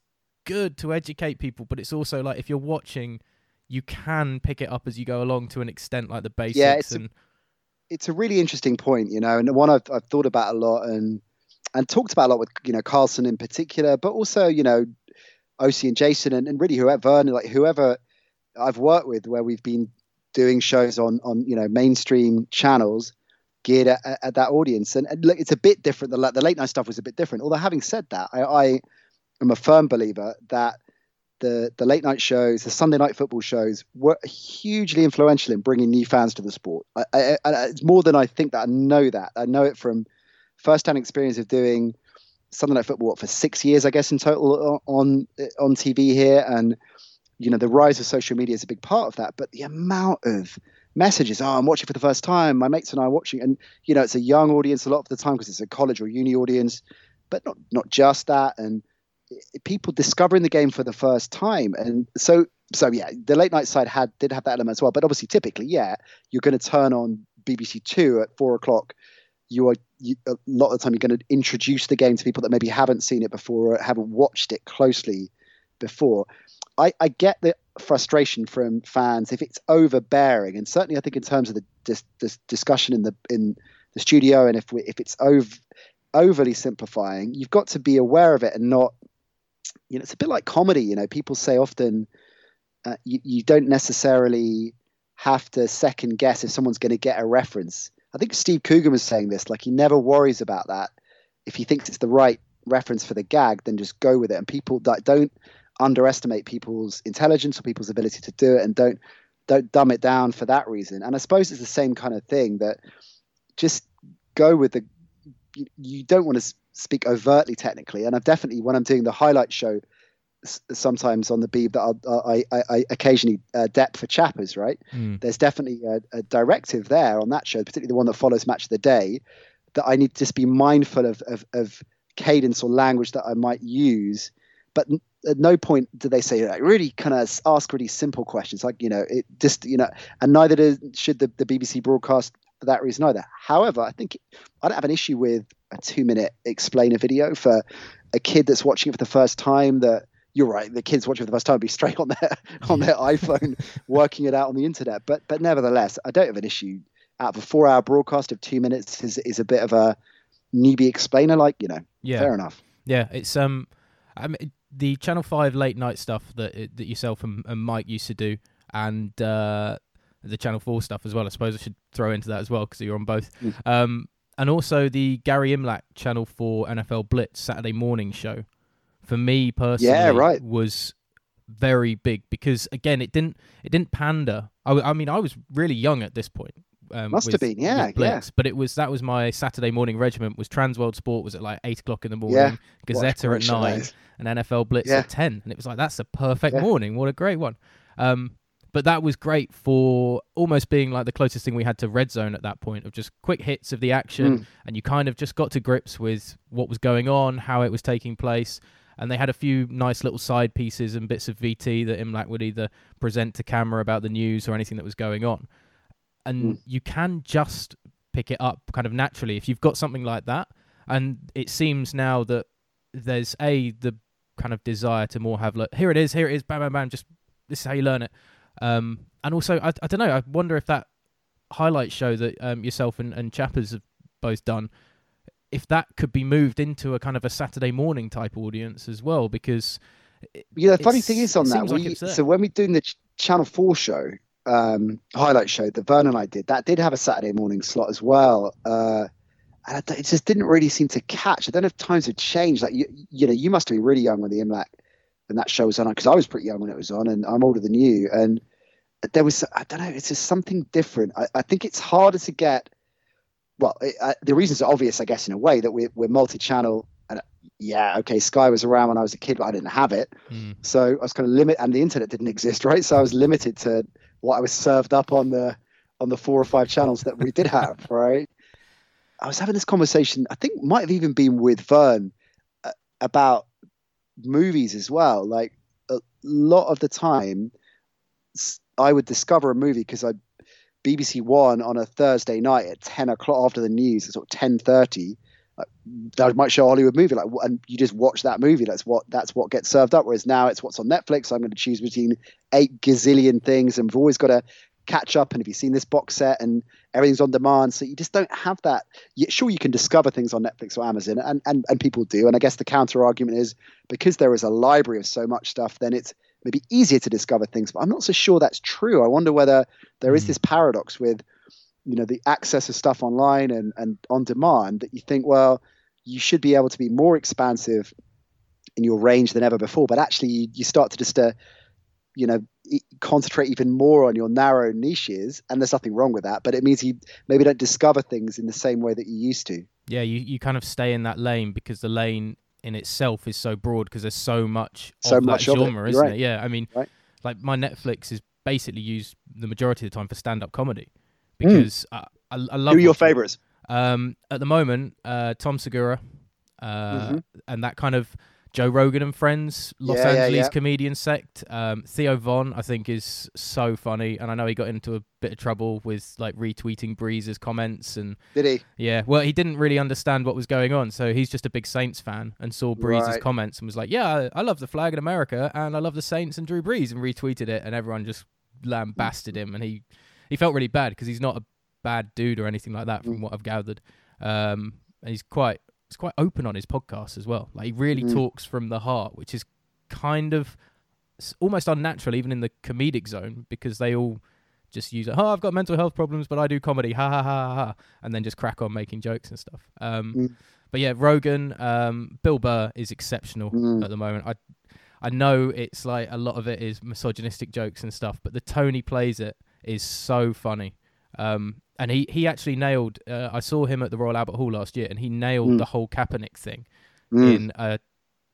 good to educate people, but it's also like if you're watching, you can pick it up as you go along to an extent, like the basics. Yeah, it's and... a, it's a really interesting point, you know, and one I've I've thought about a lot and and talked about a lot with you know Carlson in particular, but also you know Osi and Jason and, and really whoever like whoever I've worked with where we've been doing shows on on you know mainstream channels geared at, at that audience. And, and, look it's a bit different. The, the late night stuff was a bit different. Although having said that I, I am a firm believer that the the late night shows the sunday night football shows were hugely influential in bringing new fans to the sport. I, I, it's more than i think that. I know that. I know it from first-hand experience of doing Sunday Night Football for six years, I guess, in total on on TV here, and you know the rise of social media is a big part of that. But the amount of messages, oh, I'm watching for the first time, my mates and I are watching, and you know it's a young audience a lot of the time because it's a college or uni audience, but not not just that, and people discovering the game for the first time, and so so yeah, the late night side had did have that element as well. But obviously, typically, yeah, you're going to turn on BBC Two at four o'clock you are you, a lot of the time you're going to introduce the game to people that maybe haven't seen it before or haven't watched it closely before. I, I get the frustration from fans if it's overbearing, and certainly I think in terms of the dis, dis discussion in the in the studio, and if we, if it's over, overly simplifying, you've got to be aware of it and not. You know, it's a bit like comedy. You know, people say often uh, you, you don't necessarily have to second guess if someone's going to get a reference I think Steve Coogan was saying this, like he never worries about that. If he thinks it's the right reference for the gag, then just go with it. And people don't underestimate people's intelligence or people's ability to do it, and don't don't dumb it down for that reason. And I suppose it's the same kind of thing that just go with the. You, you don't want to speak overtly technically, and I've definitely when I'm doing the highlight show sometimes on the beeb that I'll, I, I, I occasionally uh, depth for chappers, right? Mm. There's definitely a, a, directive there on that show, particularly the one that follows Match of the Day, that I need to just be mindful of, of, of cadence or language that I might use. But at no point do they say like, really kind of ask really simple questions like you know it just you know and neither does, should the, the BBC broadcast for that reason either. However, I think I don't have an issue with a two minute explainer video for a kid that's watching it for the first time that you're right. The kids watching for the first time would be (laughs) straight on their on their iPhone, (laughs) working it out on the internet. But but nevertheless, I don't have an issue. Out of a four hour broadcast of two minutes is is a bit of a newbie explainer. Like you know, Yeah. fair enough. Yeah, it's um, I mean, the Channel Five late night stuff that that yourself and, and Mike used to do, and uh, the Channel Four stuff as well. I suppose I should throw into that as well because you're on both. Mm. Um, and also the Gary Imlach Channel Four NFL Blitz Saturday morning show. For me personally, yeah, right. was very big because again, it didn't it didn't pander. I mean, I was really young at this point. Um, Must have been, yeah, with Blitz, But it was that was my Saturday morning regiment. Was Transworld Sport was at like eight o'clock in the morning. Yeah. Gazzetta a at nine and NFL Blitz Yeah. at 10. And it was like, that's a perfect Yeah. morning. What a great one. Um, but that was great for almost being like the closest thing we had to Red Zone at that point of just quick hits of the action. Mm. And you kind of just got to grips with what was going on, how it was taking place. And they had a few nice little side pieces and bits of VT that Imlach would either present to camera about the news or anything that was going on. And Mm. you can just pick it up kind of naturally if you've got something like that. And it seems now that there's a the kind of desire to more have look here it is, here it is, bam, bam, bam. Just this is how you learn it. Um, and also, I, I don't know. I wonder if that highlight show that um, yourself and, and Chappers have both done, if that could be moved into a kind of a Saturday morning type audience as well, because Yeah, the funny thing is on that, like we, so when we're doing the Ch- Channel 4 show, um, highlight show that Vern and I did, that did have a Saturday morning slot as well. Uh, and it just didn't really seem to catch. I don't know if times had changed. Like, you, you know, you must have been really young when the Imlach, and that show was on, because I was pretty young when it was on, and I'm older than you. And there was, I don't know, it's just something different. I, I think it's harder to get, well, it, uh, the reasons are obvious, I guess, in a way that we're, we're multi channel. And uh, yeah, okay, Sky was around when I was a kid, but I didn't have it. hmm, So I was kind of limit, and the internet didn't exist, (laughs) right? So I was limited to what I was served up on the on the four or five channels that we did have, (laughs) right? I was having this conversation. I think might have even been with Vern uh, about movies as well. Like a lot of the time, I would discover a movie because I BBC One on a Thursday night at ten o'clock after the news, at sort of ten thirty. That might show a Hollywood movie, like, and you just watch that movie. That's what that's what gets served up. Whereas now it's what's on Netflix. So I'm going to choose between eight gazillion things, and we've always got to catch up. And have you seen this box set? And everything's on demand, so you just don't have that. Sure, you can discover things on Netflix or Amazon, and, and and people do. And I guess the counter argument is because there is a library of so much stuff, then it's maybe easier to discover things. But I'm not so sure that's true. I wonder whether there is Mm. this paradox with you know the access of stuff online and and on demand that you think well you should be able to be more expansive in your range than ever before but actually you, you start to just uh, you know concentrate even more on your narrow niches and there's nothing wrong with that but it means you maybe don't discover things in the same way that you used to yeah, you, you kind of stay in that lane because the lane in itself is so broad because there's so much So of much that of genre, isn't right. it? Yeah, I mean, Right. like my Netflix is basically used the majority of the time for stand-up comedy Hmm. because I, I, I love. who are your favorites Um, at the moment, uh, Tom Segura, uh, Mhm. and that kind of Joe Rogan and Friends, Los Yeah, yeah, Angeles yeah. comedian sect. Um, Theo Von, I think, is so funny, and I know he got into a bit of trouble with like retweeting Brees's comments, and did he yeah, well, he didn't really understand what was going on, so he's just a big Saints fan and saw Brees's Right. comments and was like, "Yeah, I, I love the flag in America, and I love the Saints and Drew Brees," and retweeted it, and everyone just lambasted him, and he he felt really bad because he's not a bad dude or anything like that, from Mm. what I've gathered. Um, and he's quite he's quite open on his podcast as well. Like he really Mm. talks from the heart, which is kind of almost unnatural, even in the comedic zone, because they all just use it. Oh, I've got mental health problems, but I do comedy. Ha ha ha ha, ha and then just crack on making jokes and stuff. Um, Mm. But yeah, Rogan, um, Bill Burr is exceptional Mm. at the moment. I I know it's like a lot of it is misogynistic jokes and stuff, but the tone he plays it is so funny. Um, and he, he actually nailed. Uh, I saw him at the Royal Albert Hall last year, and he nailed Mm. the whole Kaepernick thing Mm. in a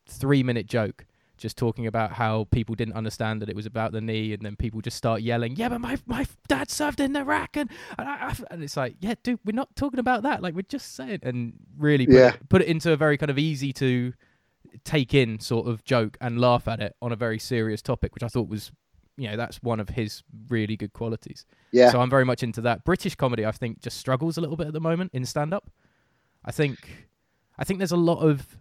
three minute joke, just talking about how people didn't understand that it was about the knee, and then people just start yelling, "Yeah, but my my dad served in Iraq," and and, I, I- and it's like, yeah, dude, we're not talking about that. Like we're just saying, and really put, Yeah. it, put it into a very kind of easy to take in sort of joke and laugh at it on a very serious topic, which I thought was you know that's one of his really good qualities. Yeah. So I'm very much into that. British comedy, I think, just struggles a little bit at the moment in stand up. I think, I think there's a lot of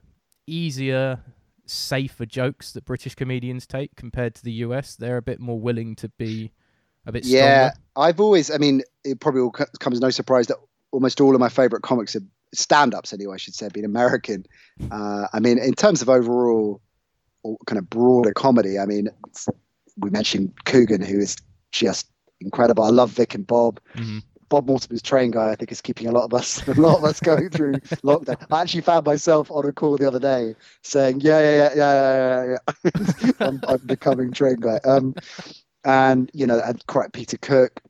easier, safer jokes that British comedians take compared to the US. They're a bit more willing to be a bit stronger. Yeah, I've always. I mean, it probably will co- come as no surprise that almost all of my favorite comics are stand-ups. Anyway, I should say, being American. Uh, I mean, in terms of overall, or kind of broader comedy. I mean, we mentioned Coogan, who is just incredible. I love Vic and Bob. Mhm. Bob Mortimer's train guy, I think, is keeping a lot of us, (laughs) a lot of us going through (laughs) lockdown. I actually found myself on a call the other day saying, "Yeah, yeah, yeah, yeah, yeah, yeah." (laughs) I'm, I'm becoming train guy. Um, and you know, and quite Peter Cook.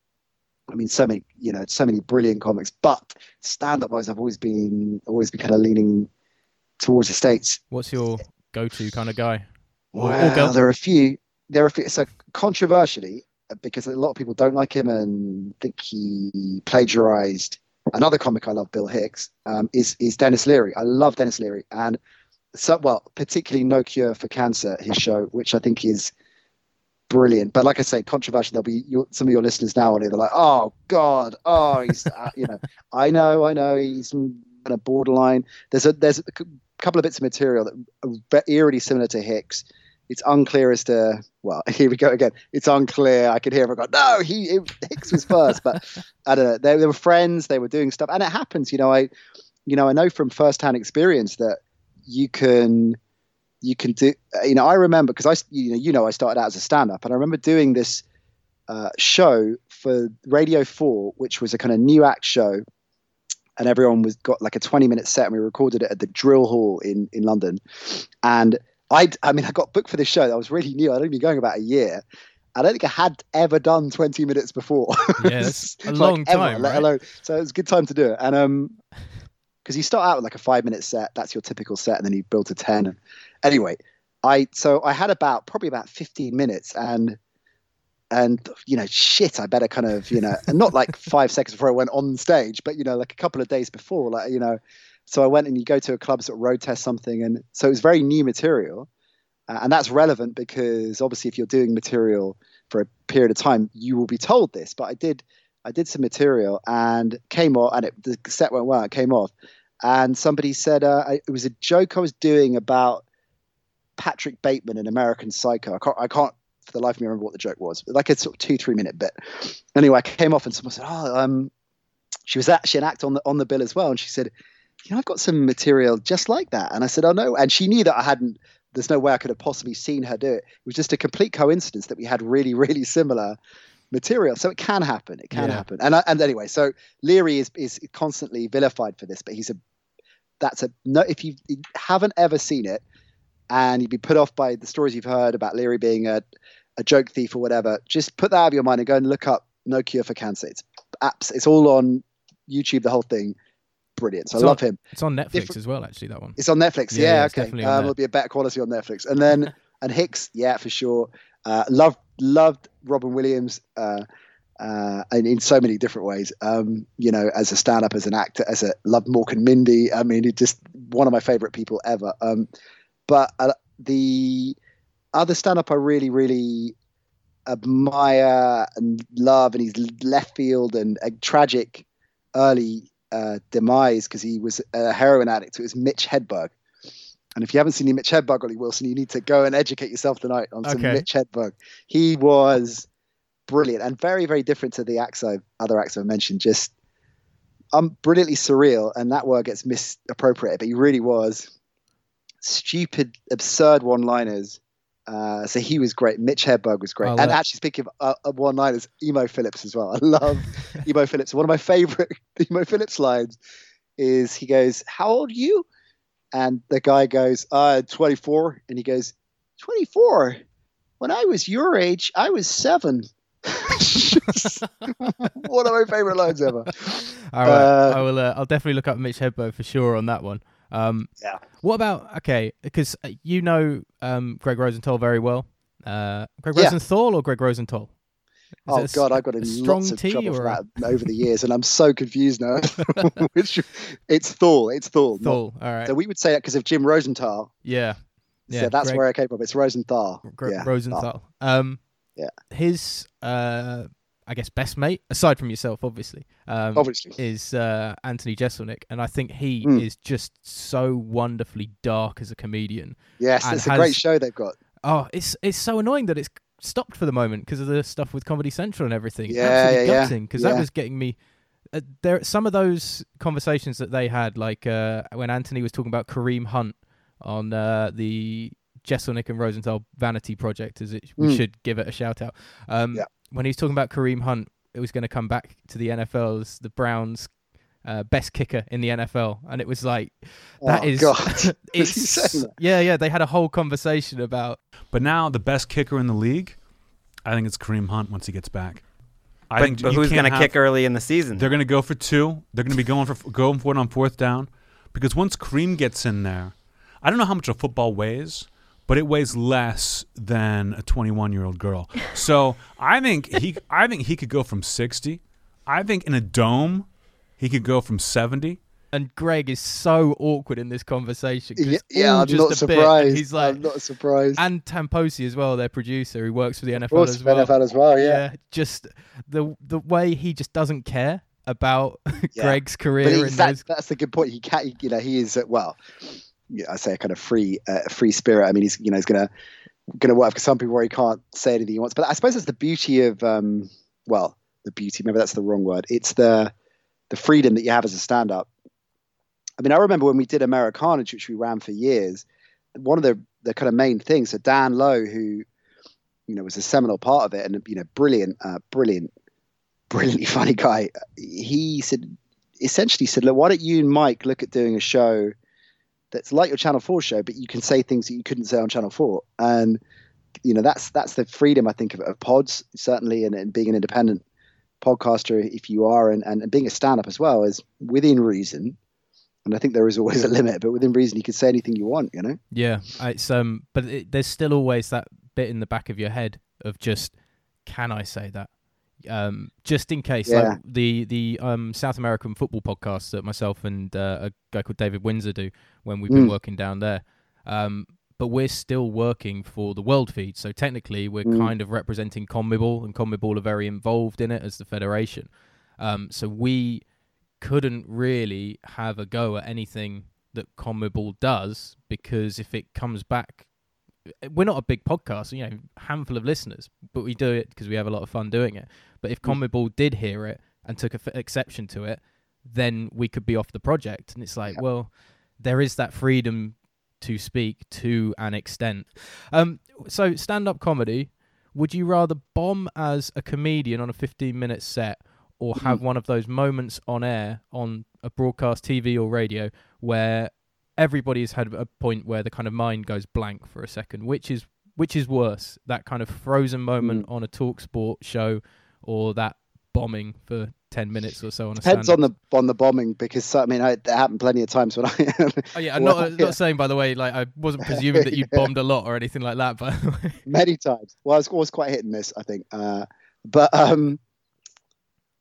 I mean, so many, you know, so many brilliant comics. But stand-up wise, I've always been, always been kind of leaning towards the states. What's your go-to kind of guy? Well, there are a few. There are. So controversially, because a lot of people don't like him and think he plagiarized another comic I love, Bill Hicks, um, is is Denis Leary. I love Denis Leary, and so well, particularly No Cure for Cancer, his show, which I think is brilliant. But like I say, controversial. There'll be your, some of your listeners now on it. They're like, "Oh God, oh he's," uh, (laughs) you know, I know, I know, he's kind of borderline. There's a there's a couple of bits of material that are eerily similar to Hicks. It's unclear as to well, (laughs) here we go again. It's unclear. I could hear everyone go, "No, he it, Hicks was first. but (laughs) I don't know. They, they were friends. They were doing stuff, and it happens. You know, I, you know, I know from firsthand experience that you can, you can do. You know, I remember because i you know, you know, I started out as a stand-up, and I remember doing this uh, show for Radio Four, which was a kind of new act show, and everyone was got like a twenty-minute set, and we recorded it at the Drill Hall in in London, and I, I mean, I got booked for this show. That was really new. I'd only been going about a year. I don't think I had ever done 20 minutes before. Yeah, (laughs) that's a long time, right? alone. So it was a good time to do it. And um, because you start out with like a five minute set, that's your typical set, and then you build to 10. And anyway, I so I had about probably about 15 minutes, and and you know, shit, I better kind of you know, and not like five seconds before I went on stage, but you know, like a couple of days before, like you know. So I went and you go to a club, sort of road test something, and so it was very new material, uh, and that's relevant because obviously if you're doing material for a period of time, you will be told this. But I did, I did some material and came off, and it, the set went well. It came off, and somebody said uh, I, it was a joke I was doing about Patrick Bateman in American Psycho. I can't, I can't for the life of me remember what the joke was, like a sort of two, three minute bit. Anyway, I came off, and someone said, "Oh, um." She was actually an act on the on the bill as well, and she said, you know, I've got some material just like that. And I said, oh no. And she knew that I hadn't, there's no way I could have possibly seen her do it. It was just a complete coincidence that we had really, (laughs) really similar material. So it can happen. It can Yeah. happen. And I, and anyway, so Leary is, is constantly vilified for this, but he's a, that's a, no, if you haven't ever seen it and you'd be put off by the stories you've heard about Leary being a, a joke thief or whatever, just put that out of your mind and go and look up No Cure for Cancer. It's apps. It's all on YouTube, the whole thing. Brilliant. So It's I on- love him. It's on Netflix Different- as well, actually. That one. It's on Netflix. Yeah, Yeah, yeah, okay. Um, it'll be a better quality on Netflix. And then (laughs) and Hicks, yeah, for sure. Uh, loved loved Robin Williams. Uh, uh, and in so many different ways, um, you know, as a stand-up, as an actor, as a loved Mork and Mindy. I mean, it just one of my favorite people ever. Um, but uh, the other stand-up I really, really admire and love, and he's left field and a tragic early uh, demise because he was a heroin addict. It was Mitch Hedberg. And if you haven't seen Mitch Hedberg, Ollie Wilson, you need to go and educate yourself tonight on some Okay. Mitch Hedberg. He was brilliant and very, very different to the acts I've, other acts I've mentioned. Just um, brilliantly surreal, and that word gets misappropriated, but he really was stupid, absurd one-liners. Uh, so he was great. Mitch Hedberg was great. I'll, and actually, speaking of, uh, of one-liners, Emo Phillips as well. (laughs) I love (laughs) Emo Phillips. One of my favorite (laughs) Emo Phillips lines is he goes, "How old are you?" And the guy goes, "Uh, 24." And he goes, "24? When I was your age, I was seven. One of my favorite lines ever. All right, Uh, I will. Uh, I'll definitely look up Mitch Hedberg for sure on that one. Um, Yeah. What about okay? Because you know um, Gregg Rosenthal very well. Uh, Gregg Yeah. Rosenthal or Gregg Rosenthal? Is Oh it a s- God, I've got in strong lots of trouble or that over the years, and I'm so confused now. (laughs) (laughs) Which it's Thor. It's Thor. not- All right. So we would say that because of Jim Rosenthal. yeah. Yeah. so that's Gregg- where I came from. It's Rosenthal. Yeah. Rosenthal. Um, Yeah. His, uh, I guess, best mate, aside from yourself, obviously, um, Obviously. is uh, Anthony Jeselnik, and I think he Mm. is just so wonderfully dark as a comedian. Yes, it's a great show they've got. Oh, it's it's so annoying that it's stopped for the moment because of the stuff with Comedy Central and everything. Yeah, Absolutely yeah, yeah. gutting because that was getting me. Uh, there, some of those conversations that they had, like uh, when Anthony was talking about Kareem Hunt on uh, the Jeselnik and Rosenthal Vanity Project, as it, we Mm. should give it a shout out. Um, Yeah. When he was talking about Kareem Hunt, it was going to come back to the NFL as the Browns' uh, best kicker in the NFL, and it was like that oh, is God. (laughs) (laughs) It's saying that? yeah, yeah. They had a whole conversation about But now the best kicker in the league, I think it's Kareem Hunt once he gets back. I But, think but who's going to kick early in the season? They're going to go for two. They're going to be going for going for it on fourth down, because once Kareem gets in there, I don't know how much a football weighs, but it weighs less than a 21 year old girl. So I think he I think he could go from 60. I think in a dome, he could go from 70. and Gregg is so awkward in this conversation. Yeah, it's yeah I'm just not a bit, and surprised. he's like, I'm not surprised. and Tamposi as well, their producer, who works for the NFL of course, as well. NFL as well. Yeah. just the the way he just doesn't care about (laughs) Yeah. Gregg's career he's, and that, his, that's a good point. He can't, you know, he is uh, well. I say a kind of free, uh, free spirit. I mean, he's you know he's gonna gonna work for some people where he can't say anything he wants. But I suppose it's the beauty of um, well, the beauty. Maybe that's the wrong word. It's the the freedom that you have as a stand-up. I mean, I remember when we did Americanage, which we ran for years. One of the the kind of main things. So Dan Lowe, who you know was a seminal part of it, and you know, brilliant, uh, brilliant, brilliantly (laughs) funny guy. He said essentially said, look, why don't you and Mike look at doing a show that's like your Channel 4 show, but you can say things that you couldn't say on Channel 4. And, you know, that's that's the freedom, I think, of, of pods, certainly, and, and being an independent podcaster, if you are, and, and, and being a stand up as well, is within reason. And I think there is always a limit, but within reason, you can say anything you want, you know? yeah, it's um, but it, there's still always that bit in the back of your head of just, can I say that? Um, just in case, Yeah. like the the um South American football podcast that myself and uh, a guy called David Windsor do when we've been Mm. working down there. Um, but we're still working for the world feed, so technically we're Mm. kind of representing CONMEBOL, and CONMEBOL are very involved in it as the federation. Um, so we couldn't really have a go at anything that CONMEBOL does because if it comes back, we're not a big podcast, you know, handful of listeners, but we do it because we have a lot of fun doing it. But if hmm. CONMEBOL did hear it and took a f- exception to it, then we could be off the project. And it's like, Yeah. well, there is that freedom to speak to an extent. Um, so stand-up comedy. Would you rather bomb as a comedian on a 15-minute set, or hmm. have one of those moments on air on a broadcast TV or radio where everybody's had a point where the kind of mind goes blank for a second? Which is which is worse, that kind of frozen hmm. moment on a talk sport show, or that bombing for 10 minutes or so on a Depends on the on the bombing because I mean I, it happened plenty of times when I (laughs) Oh yeah, I'm Well, not, yeah. not saying by the way, like I wasn't presuming that you Yeah. (laughs) bombed a lot or anything like that, but (laughs) many times. Well, it's always quite hit and miss, I think. Uh, but um,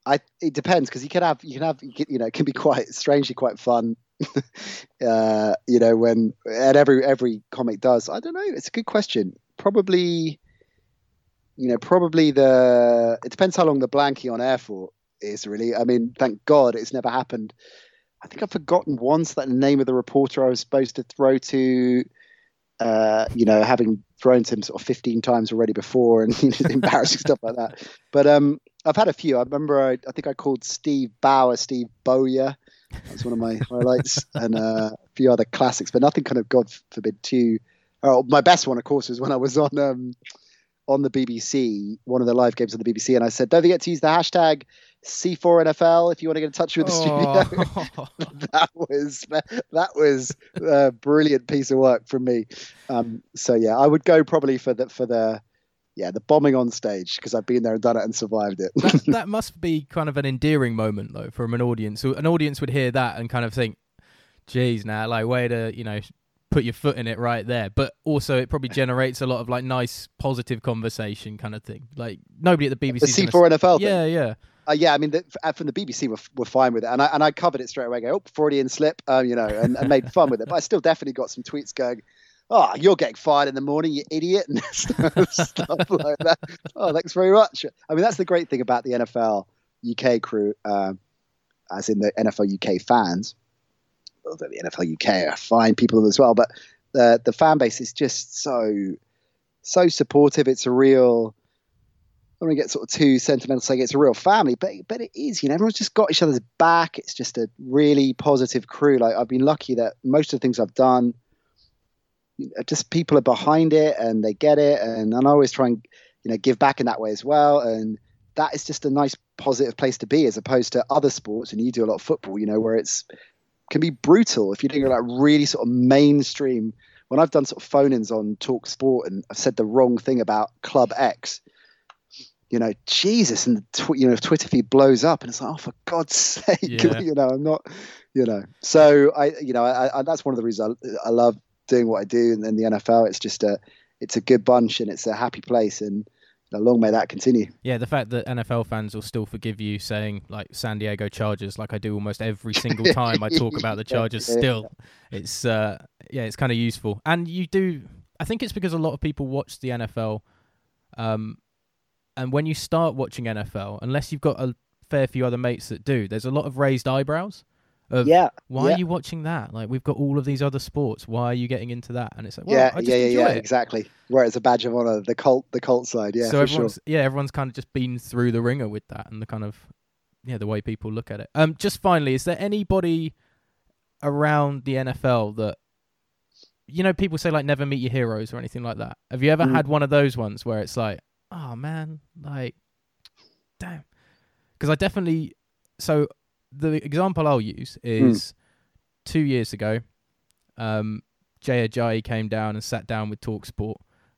I it depends because you can have you can have you, can, you know it can be quite strangely quite fun. uh, you know when and every every comic does. I don't know. It's a good question. Probably, you know, probably the. It depends how long the blankie on air for is. Really, I mean, thank God it's never happened. I think I've forgotten once that the name of the reporter I was supposed to throw to uh, you know, having thrown to him sort of 15 times already before and (laughs) you know, embarrassing stuff like that. But um, I've had a few. I remember I, I think I called Steve Bauer Steve Bowyer. That's one of my highlights, (laughs) and uh, a few other classics, but nothing kind of, God forbid, too. Oh, my best one, of course, was when I was on um, on the BBC, one of the live games on the BBC, and I said, "Don't forget to use the hashtag C4NFL if you want to get in touch with the studio." Oh. (laughs) that was that was a brilliant piece of work from me. Um, so yeah, I would go probably for the for the yeah the bombing on stage because I've been there and done it and survived it. that, (laughs) that must be kind of an endearing moment though from an audience. So an audience would hear that and kind of think, "Geez, now like way to you know put your foot in it right there." But also it probably (laughs) generates a lot of like nice positive conversation kind of thing. Like nobody at the BBC. the C4 NFL thing. Yeah, yeah. Uh, yeah, I mean, the, from the BBC, we're, we're fine with it, and I and I covered it straight away. Go, oh, Freudian slip, um, you know, and, and made fun with it. But I still definitely got some tweets going. oh, you're getting fired in the morning, you idiot, (laughs) and stuff like that. Oh, thanks very much. I mean, that's the great thing about the NFL UK crew, um, as in the NFL UK fans. The NFL UK are fine people as well, but the the fan base is just so so supportive. It's a real. I don't want to get sort of too sentimental saying it's a real family, but but it is. You know, everyone's just got each other's back. It's just a really positive crew. Like I've been lucky that most of the things I've done just people are behind it and they get it and, and I always try and you know give back in that way as well and that is just a nice positive place to be as opposed to other sports and you do a lot of football you know where it's can be brutal if you're doing like really sort of mainstream when I've done sort of phone-ins on Talk Sport and I've said the wrong thing about Club X you know Jesus and the tw- you know Twitter feed blows up and it's like oh for God's (laughs) sake yeah. (laughs) you know I'm not you know so I you know I, I, that's one of the reasons I, I love doing what I do in, in the NFL. It's just a it's a good bunch and it's a happy place and long may that continue. Yeah, the fact that NFL fans will still forgive you saying like San Diego Chargers, like I do almost every single (laughs) time I talk about the Chargers. still, it's uh, yeah, it's kind of useful. And you do, I think it's because a lot of people watch the NFL, um, and when you start watching NFL, unless you've got a fair few other mates that do, there's a lot of raised eyebrows. Of yeah. Why yeah. are you watching that? Like we've got all of these other sports. Why are you getting into that? And it's like, well, yeah, yeah, yeah, yeah, exactly. Where it's a badge of honor, the cult, the cult side. Yeah. So everyone's, sure. yeah, everyone's kind of just been through the wringer with that, and the kind of yeah, the way people look at it. Um, just finally, is there anybody around the NFL that you know people say like never meet your heroes or anything like that? Have you ever mm. had one of those ones where it's like, oh man, like, damn, because I definitely so the example I'll use is. Mm two years ago, um, Jay Ajayi came down and sat down with Talksport,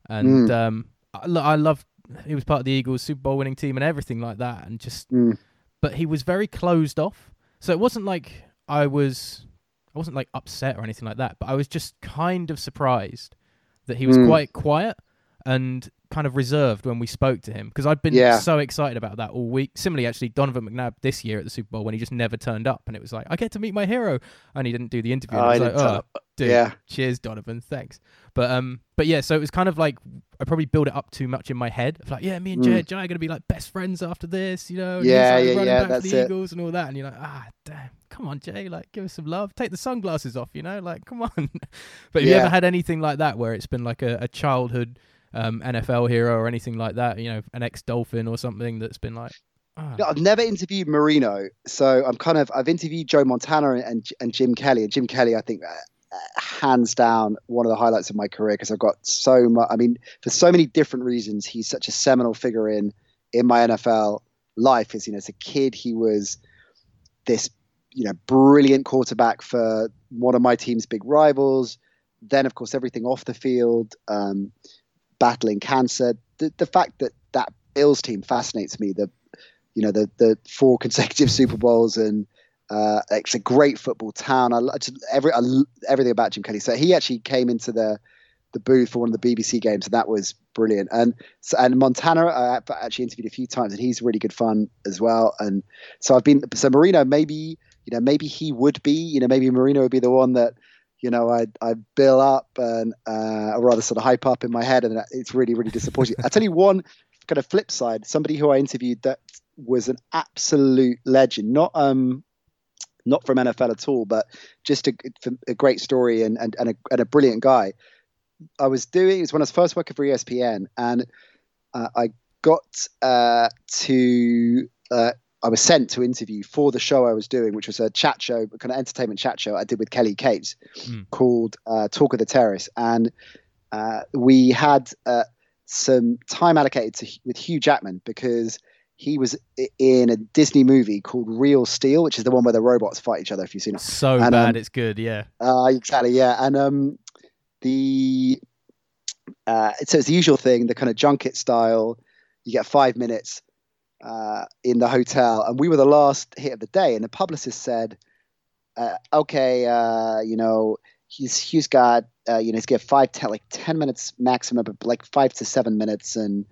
and mm. um, I, I love he was part of the Eagles Super Bowl winning team and everything like that, and just, mm. but he was very closed off. So it wasn't like I was, I wasn't like upset or anything like that, but I was just kind of surprised that he was mm. quite quiet and kind of reserved when we spoke to him because I'd been yeah. so excited about that all week. Similarly, actually, Donovan McNabb this year at the Super Bowl when he just never turned up, and it was like I get to meet my hero, and he didn't do the interview. I, I was like, oh, dude, yeah. cheers, Donovan, thanks. But um, but yeah, so it was kind of like I probably built it up too much in my head. Of like, yeah, me and Jay, mm. Jay are gonna be like best friends after this, you know? And yeah, yeah, running yeah. Back that's the it. Eagles and all that, and you're like, ah, damn. Come on, Jay, like give us some love. Take the sunglasses off, you know, like come on. (laughs) but have yeah. you ever had anything like that where it's been like a, a childhood um, NFL hero or anything like that. You know, an ex Dolphin or something that's been like. Oh. No, I've never interviewed Marino, so I'm kind of I've interviewed Joe Montana and and Jim Kelly, and Jim Kelly I think uh, hands down one of the highlights of my career because I've got so much. I mean, for so many different reasons, he's such a seminal figure in in my NFL life. As you know, as a kid, he was this you know brilliant quarterback for one of my team's big rivals. Then, of course, everything off the field. Um, battling cancer. The, the fact that that Bills team fascinates me. The you know the the four (laughs) consecutive Super Bowls and uh, it's a great football town. I, just, every I, everything about Jim Kelly. So he actually came into the the booth for one of the BBC games, and that was brilliant. And and Montana, I actually interviewed a few times, and he's really good fun as well. And so I've been so Marino. Maybe you know maybe he would be you know maybe Marino would be the one that you know, I I bill up and uh, rather sort of hype up in my head, and it's really really disappointing. I tell you (laughs) one kind of flip side. Somebody who I interviewed that was an absolute legend, not um not from NFL at all, but just a, a great story and and and a, and a brilliant guy. I was doing it was when I was first working for ESPN, and uh, I got uh, to uh, I was sent to interview for the show I was doing, which was a chat show, kind of entertainment chat show I did with Kelly Cates mm. called uh, Talk of the Terrace. And uh, we had uh, some time allocated to, with Hugh Jackman because he was in a Disney movie called Real Steel, which is the one where the robots fight each other, if you've seen it. So and, bad, um, it's good, yeah. Uh, exactly, yeah. And um, the. Uh, so it's the usual thing, the kind of junket style. You get five minutes uh, in the hotel, and we were the last hit of the day. And the publicist said, uh, "Okay, uh, you know, he's he's got uh, you know he's got five ten like ten minutes maximum, but like five to seven minutes, and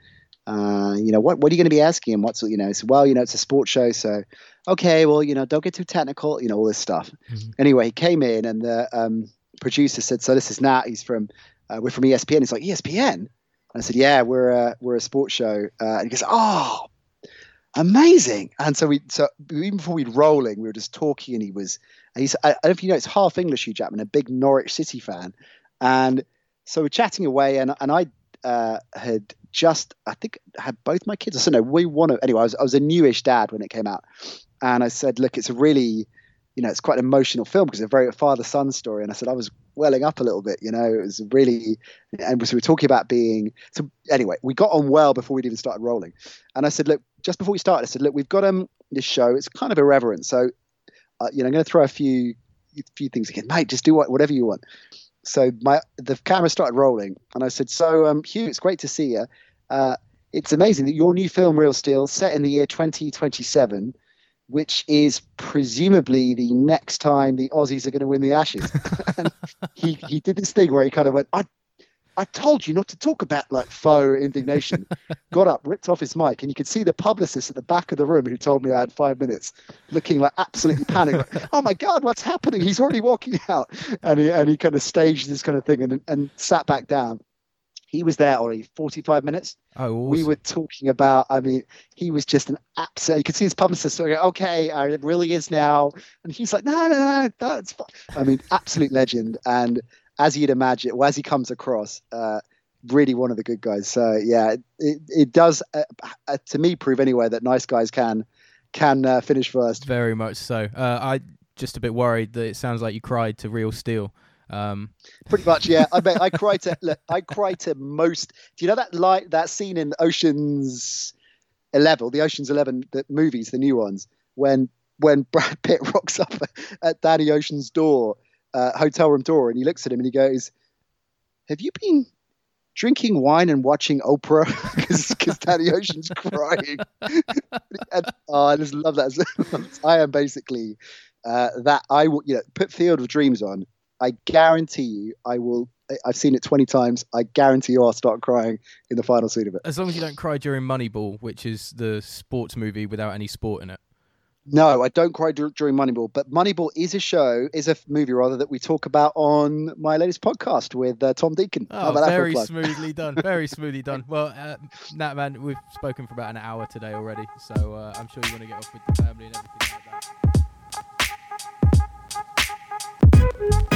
uh, you know what what are you going to be asking him? What's you know? Well, you know, it's a sports show, so okay, well, you know, don't get too technical, you know, all this stuff. Mm-hmm. Anyway, he came in, and the um, producer said, "So this is Nat. He's from uh, we're from ESPN. He's like, ESPN? And I said, yeah, we're a, we're a sports show. Uh, and he goes, oh, amazing. And so we, so even before we'd rolling, we were just talking and he was, and he's, I, I don't know if you know, it's half English, Hugh Jackman, a big Norwich City fan. And so we're chatting away and, and I uh, had just, I think, had both my kids. I don't know. We want to, anyway, I was, I was a newish dad when it came out. And I said, look, it's a really, you know, it's quite an emotional film because it's a very father son story. And I said, I was welling up a little bit, you know, it was really, and so we were talking about being, so anyway, we got on well before we'd even started rolling. And I said, look, just before we started, I said, look, we've got um this show, it's kind of irreverent. So, uh, you know, I'm going to throw a few, few things again, mate, just do what, whatever you want. So my, the camera started rolling and I said, so um, Hugh, it's great to see you. Uh, it's amazing that your new film, Real Steel, set in the year 2027, which is presumably the next time the Aussies are going to win the Ashes. (laughs) and he, he did this thing where he kind of went, I, I told you not to talk about like faux indignation. (laughs) Got up, ripped off his mic, and you could see the publicist at the back of the room who told me I had five minutes, looking like absolutely panicked. Like, (laughs) oh my God, what's happening? He's already walking out. And he, and he kind of staged this kind of thing and, and sat back down he was there only 45 minutes. Oh, awesome. we were talking about. I mean, he was just an absolute. You could see his publicist going, "Okay, uh, it really is now," and he's like, "No, no, no, that's fine." I mean, absolute legend. And as you'd imagine, well, as he comes across, uh, really one of the good guys. So yeah, it it does uh, uh, to me prove anyway that nice guys can can uh, finish first. Very much so. Uh, I just a bit worried that it sounds like you cried to Real Steel. Um, Pretty much, yeah. I bet I (laughs) cry to look, I cry to most. Do you know that light that scene in Ocean's Eleven, the Ocean's Eleven the movies, the new ones, when when Brad Pitt (laughs) rocks up at Danny Ocean's door, uh, hotel room door, and he looks at him and he goes, "Have you been drinking wine and watching Oprah (laughs) because Danny Ocean's crying. and, oh, I just love that. I am basically uh, that. I will, you know, put Field of Dreams on. I guarantee you, I will. I've seen it 20 times. I guarantee you I'll start crying in the final scene of it. as long as you don't cry during Moneyball, which is the sports movie without any sport in it. No, I don't cry dur- during Moneyball, but Moneyball is a show, is a movie rather that we talk about on my latest podcast with uh, Tom Deacon. Oh, about that for a very smoothly done. Very smoothly done. (laughs) Well, uh, Nat, man, we've spoken for about an hour today already, so uh, I'm sure you want to get off with the family and everything like that.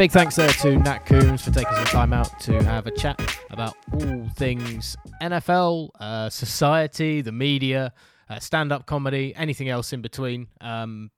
Big thanks there to Nat Coombs for taking some time out to have a chat about all things NFL, uh, society, the media, uh, stand up comedy, anything else in between. Um,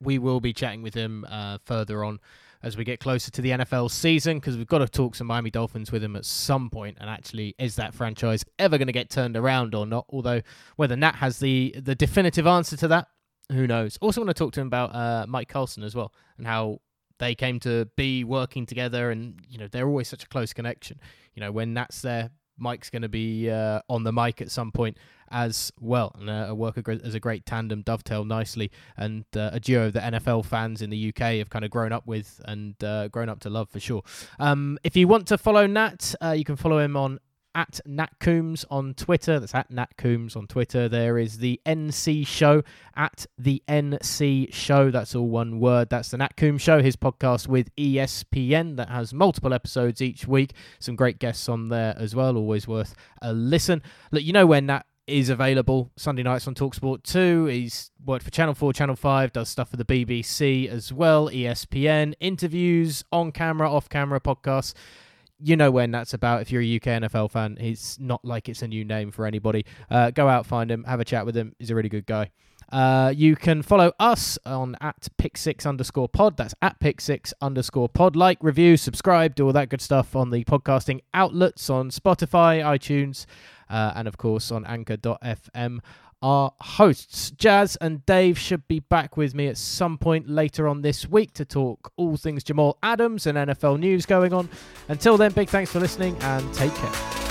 we will be chatting with him uh, further on as we get closer to the NFL season because we've got to talk some Miami Dolphins with him at some point. And actually, is that franchise ever going to get turned around or not? Although, whether Nat has the, the definitive answer to that, who knows? Also, want to talk to him about uh, Mike Carlson as well and how they came to be working together and you know they're always such a close connection you know when nat's there mike's going to be uh, on the mic at some point as well. And uh, work a gr- as a great tandem dovetail nicely. And uh, a duo that nfl fans in the uk have kind of grown up with and uh, grown up to love for sure. Um, if you want to follow nat uh, you can follow him on at Nat Coombs on Twitter. That's at Nat Coombs on Twitter. There is the NC Show at the NC Show. That's all one word. That's the Nat Coombs Show, his podcast with ESPN that has multiple episodes each week. Some great guests on there as well. Always worth a listen. Look, you know when Nat is available Sunday nights on Talksport 2. He's worked for Channel 4, Channel 5, does stuff for the BBC as well, ESPN, interviews, on camera, off camera podcasts you know when that's about. If you're a UK NFL fan, he's not like it's a new name for anybody. Uh, go out, find him, have a chat with him. He's a really good guy. Uh, you can follow us on at pick six underscore pod. That's at pick six underscore pod. Like, review, subscribe, do all that good stuff on the podcasting outlets on Spotify, iTunes, uh, and of course on anchor.fm. Our hosts, Jazz and Dave, should be back with me at some point later on this week to talk all things Jamal Adams and NFL news going on. Until then, big thanks for listening and take care.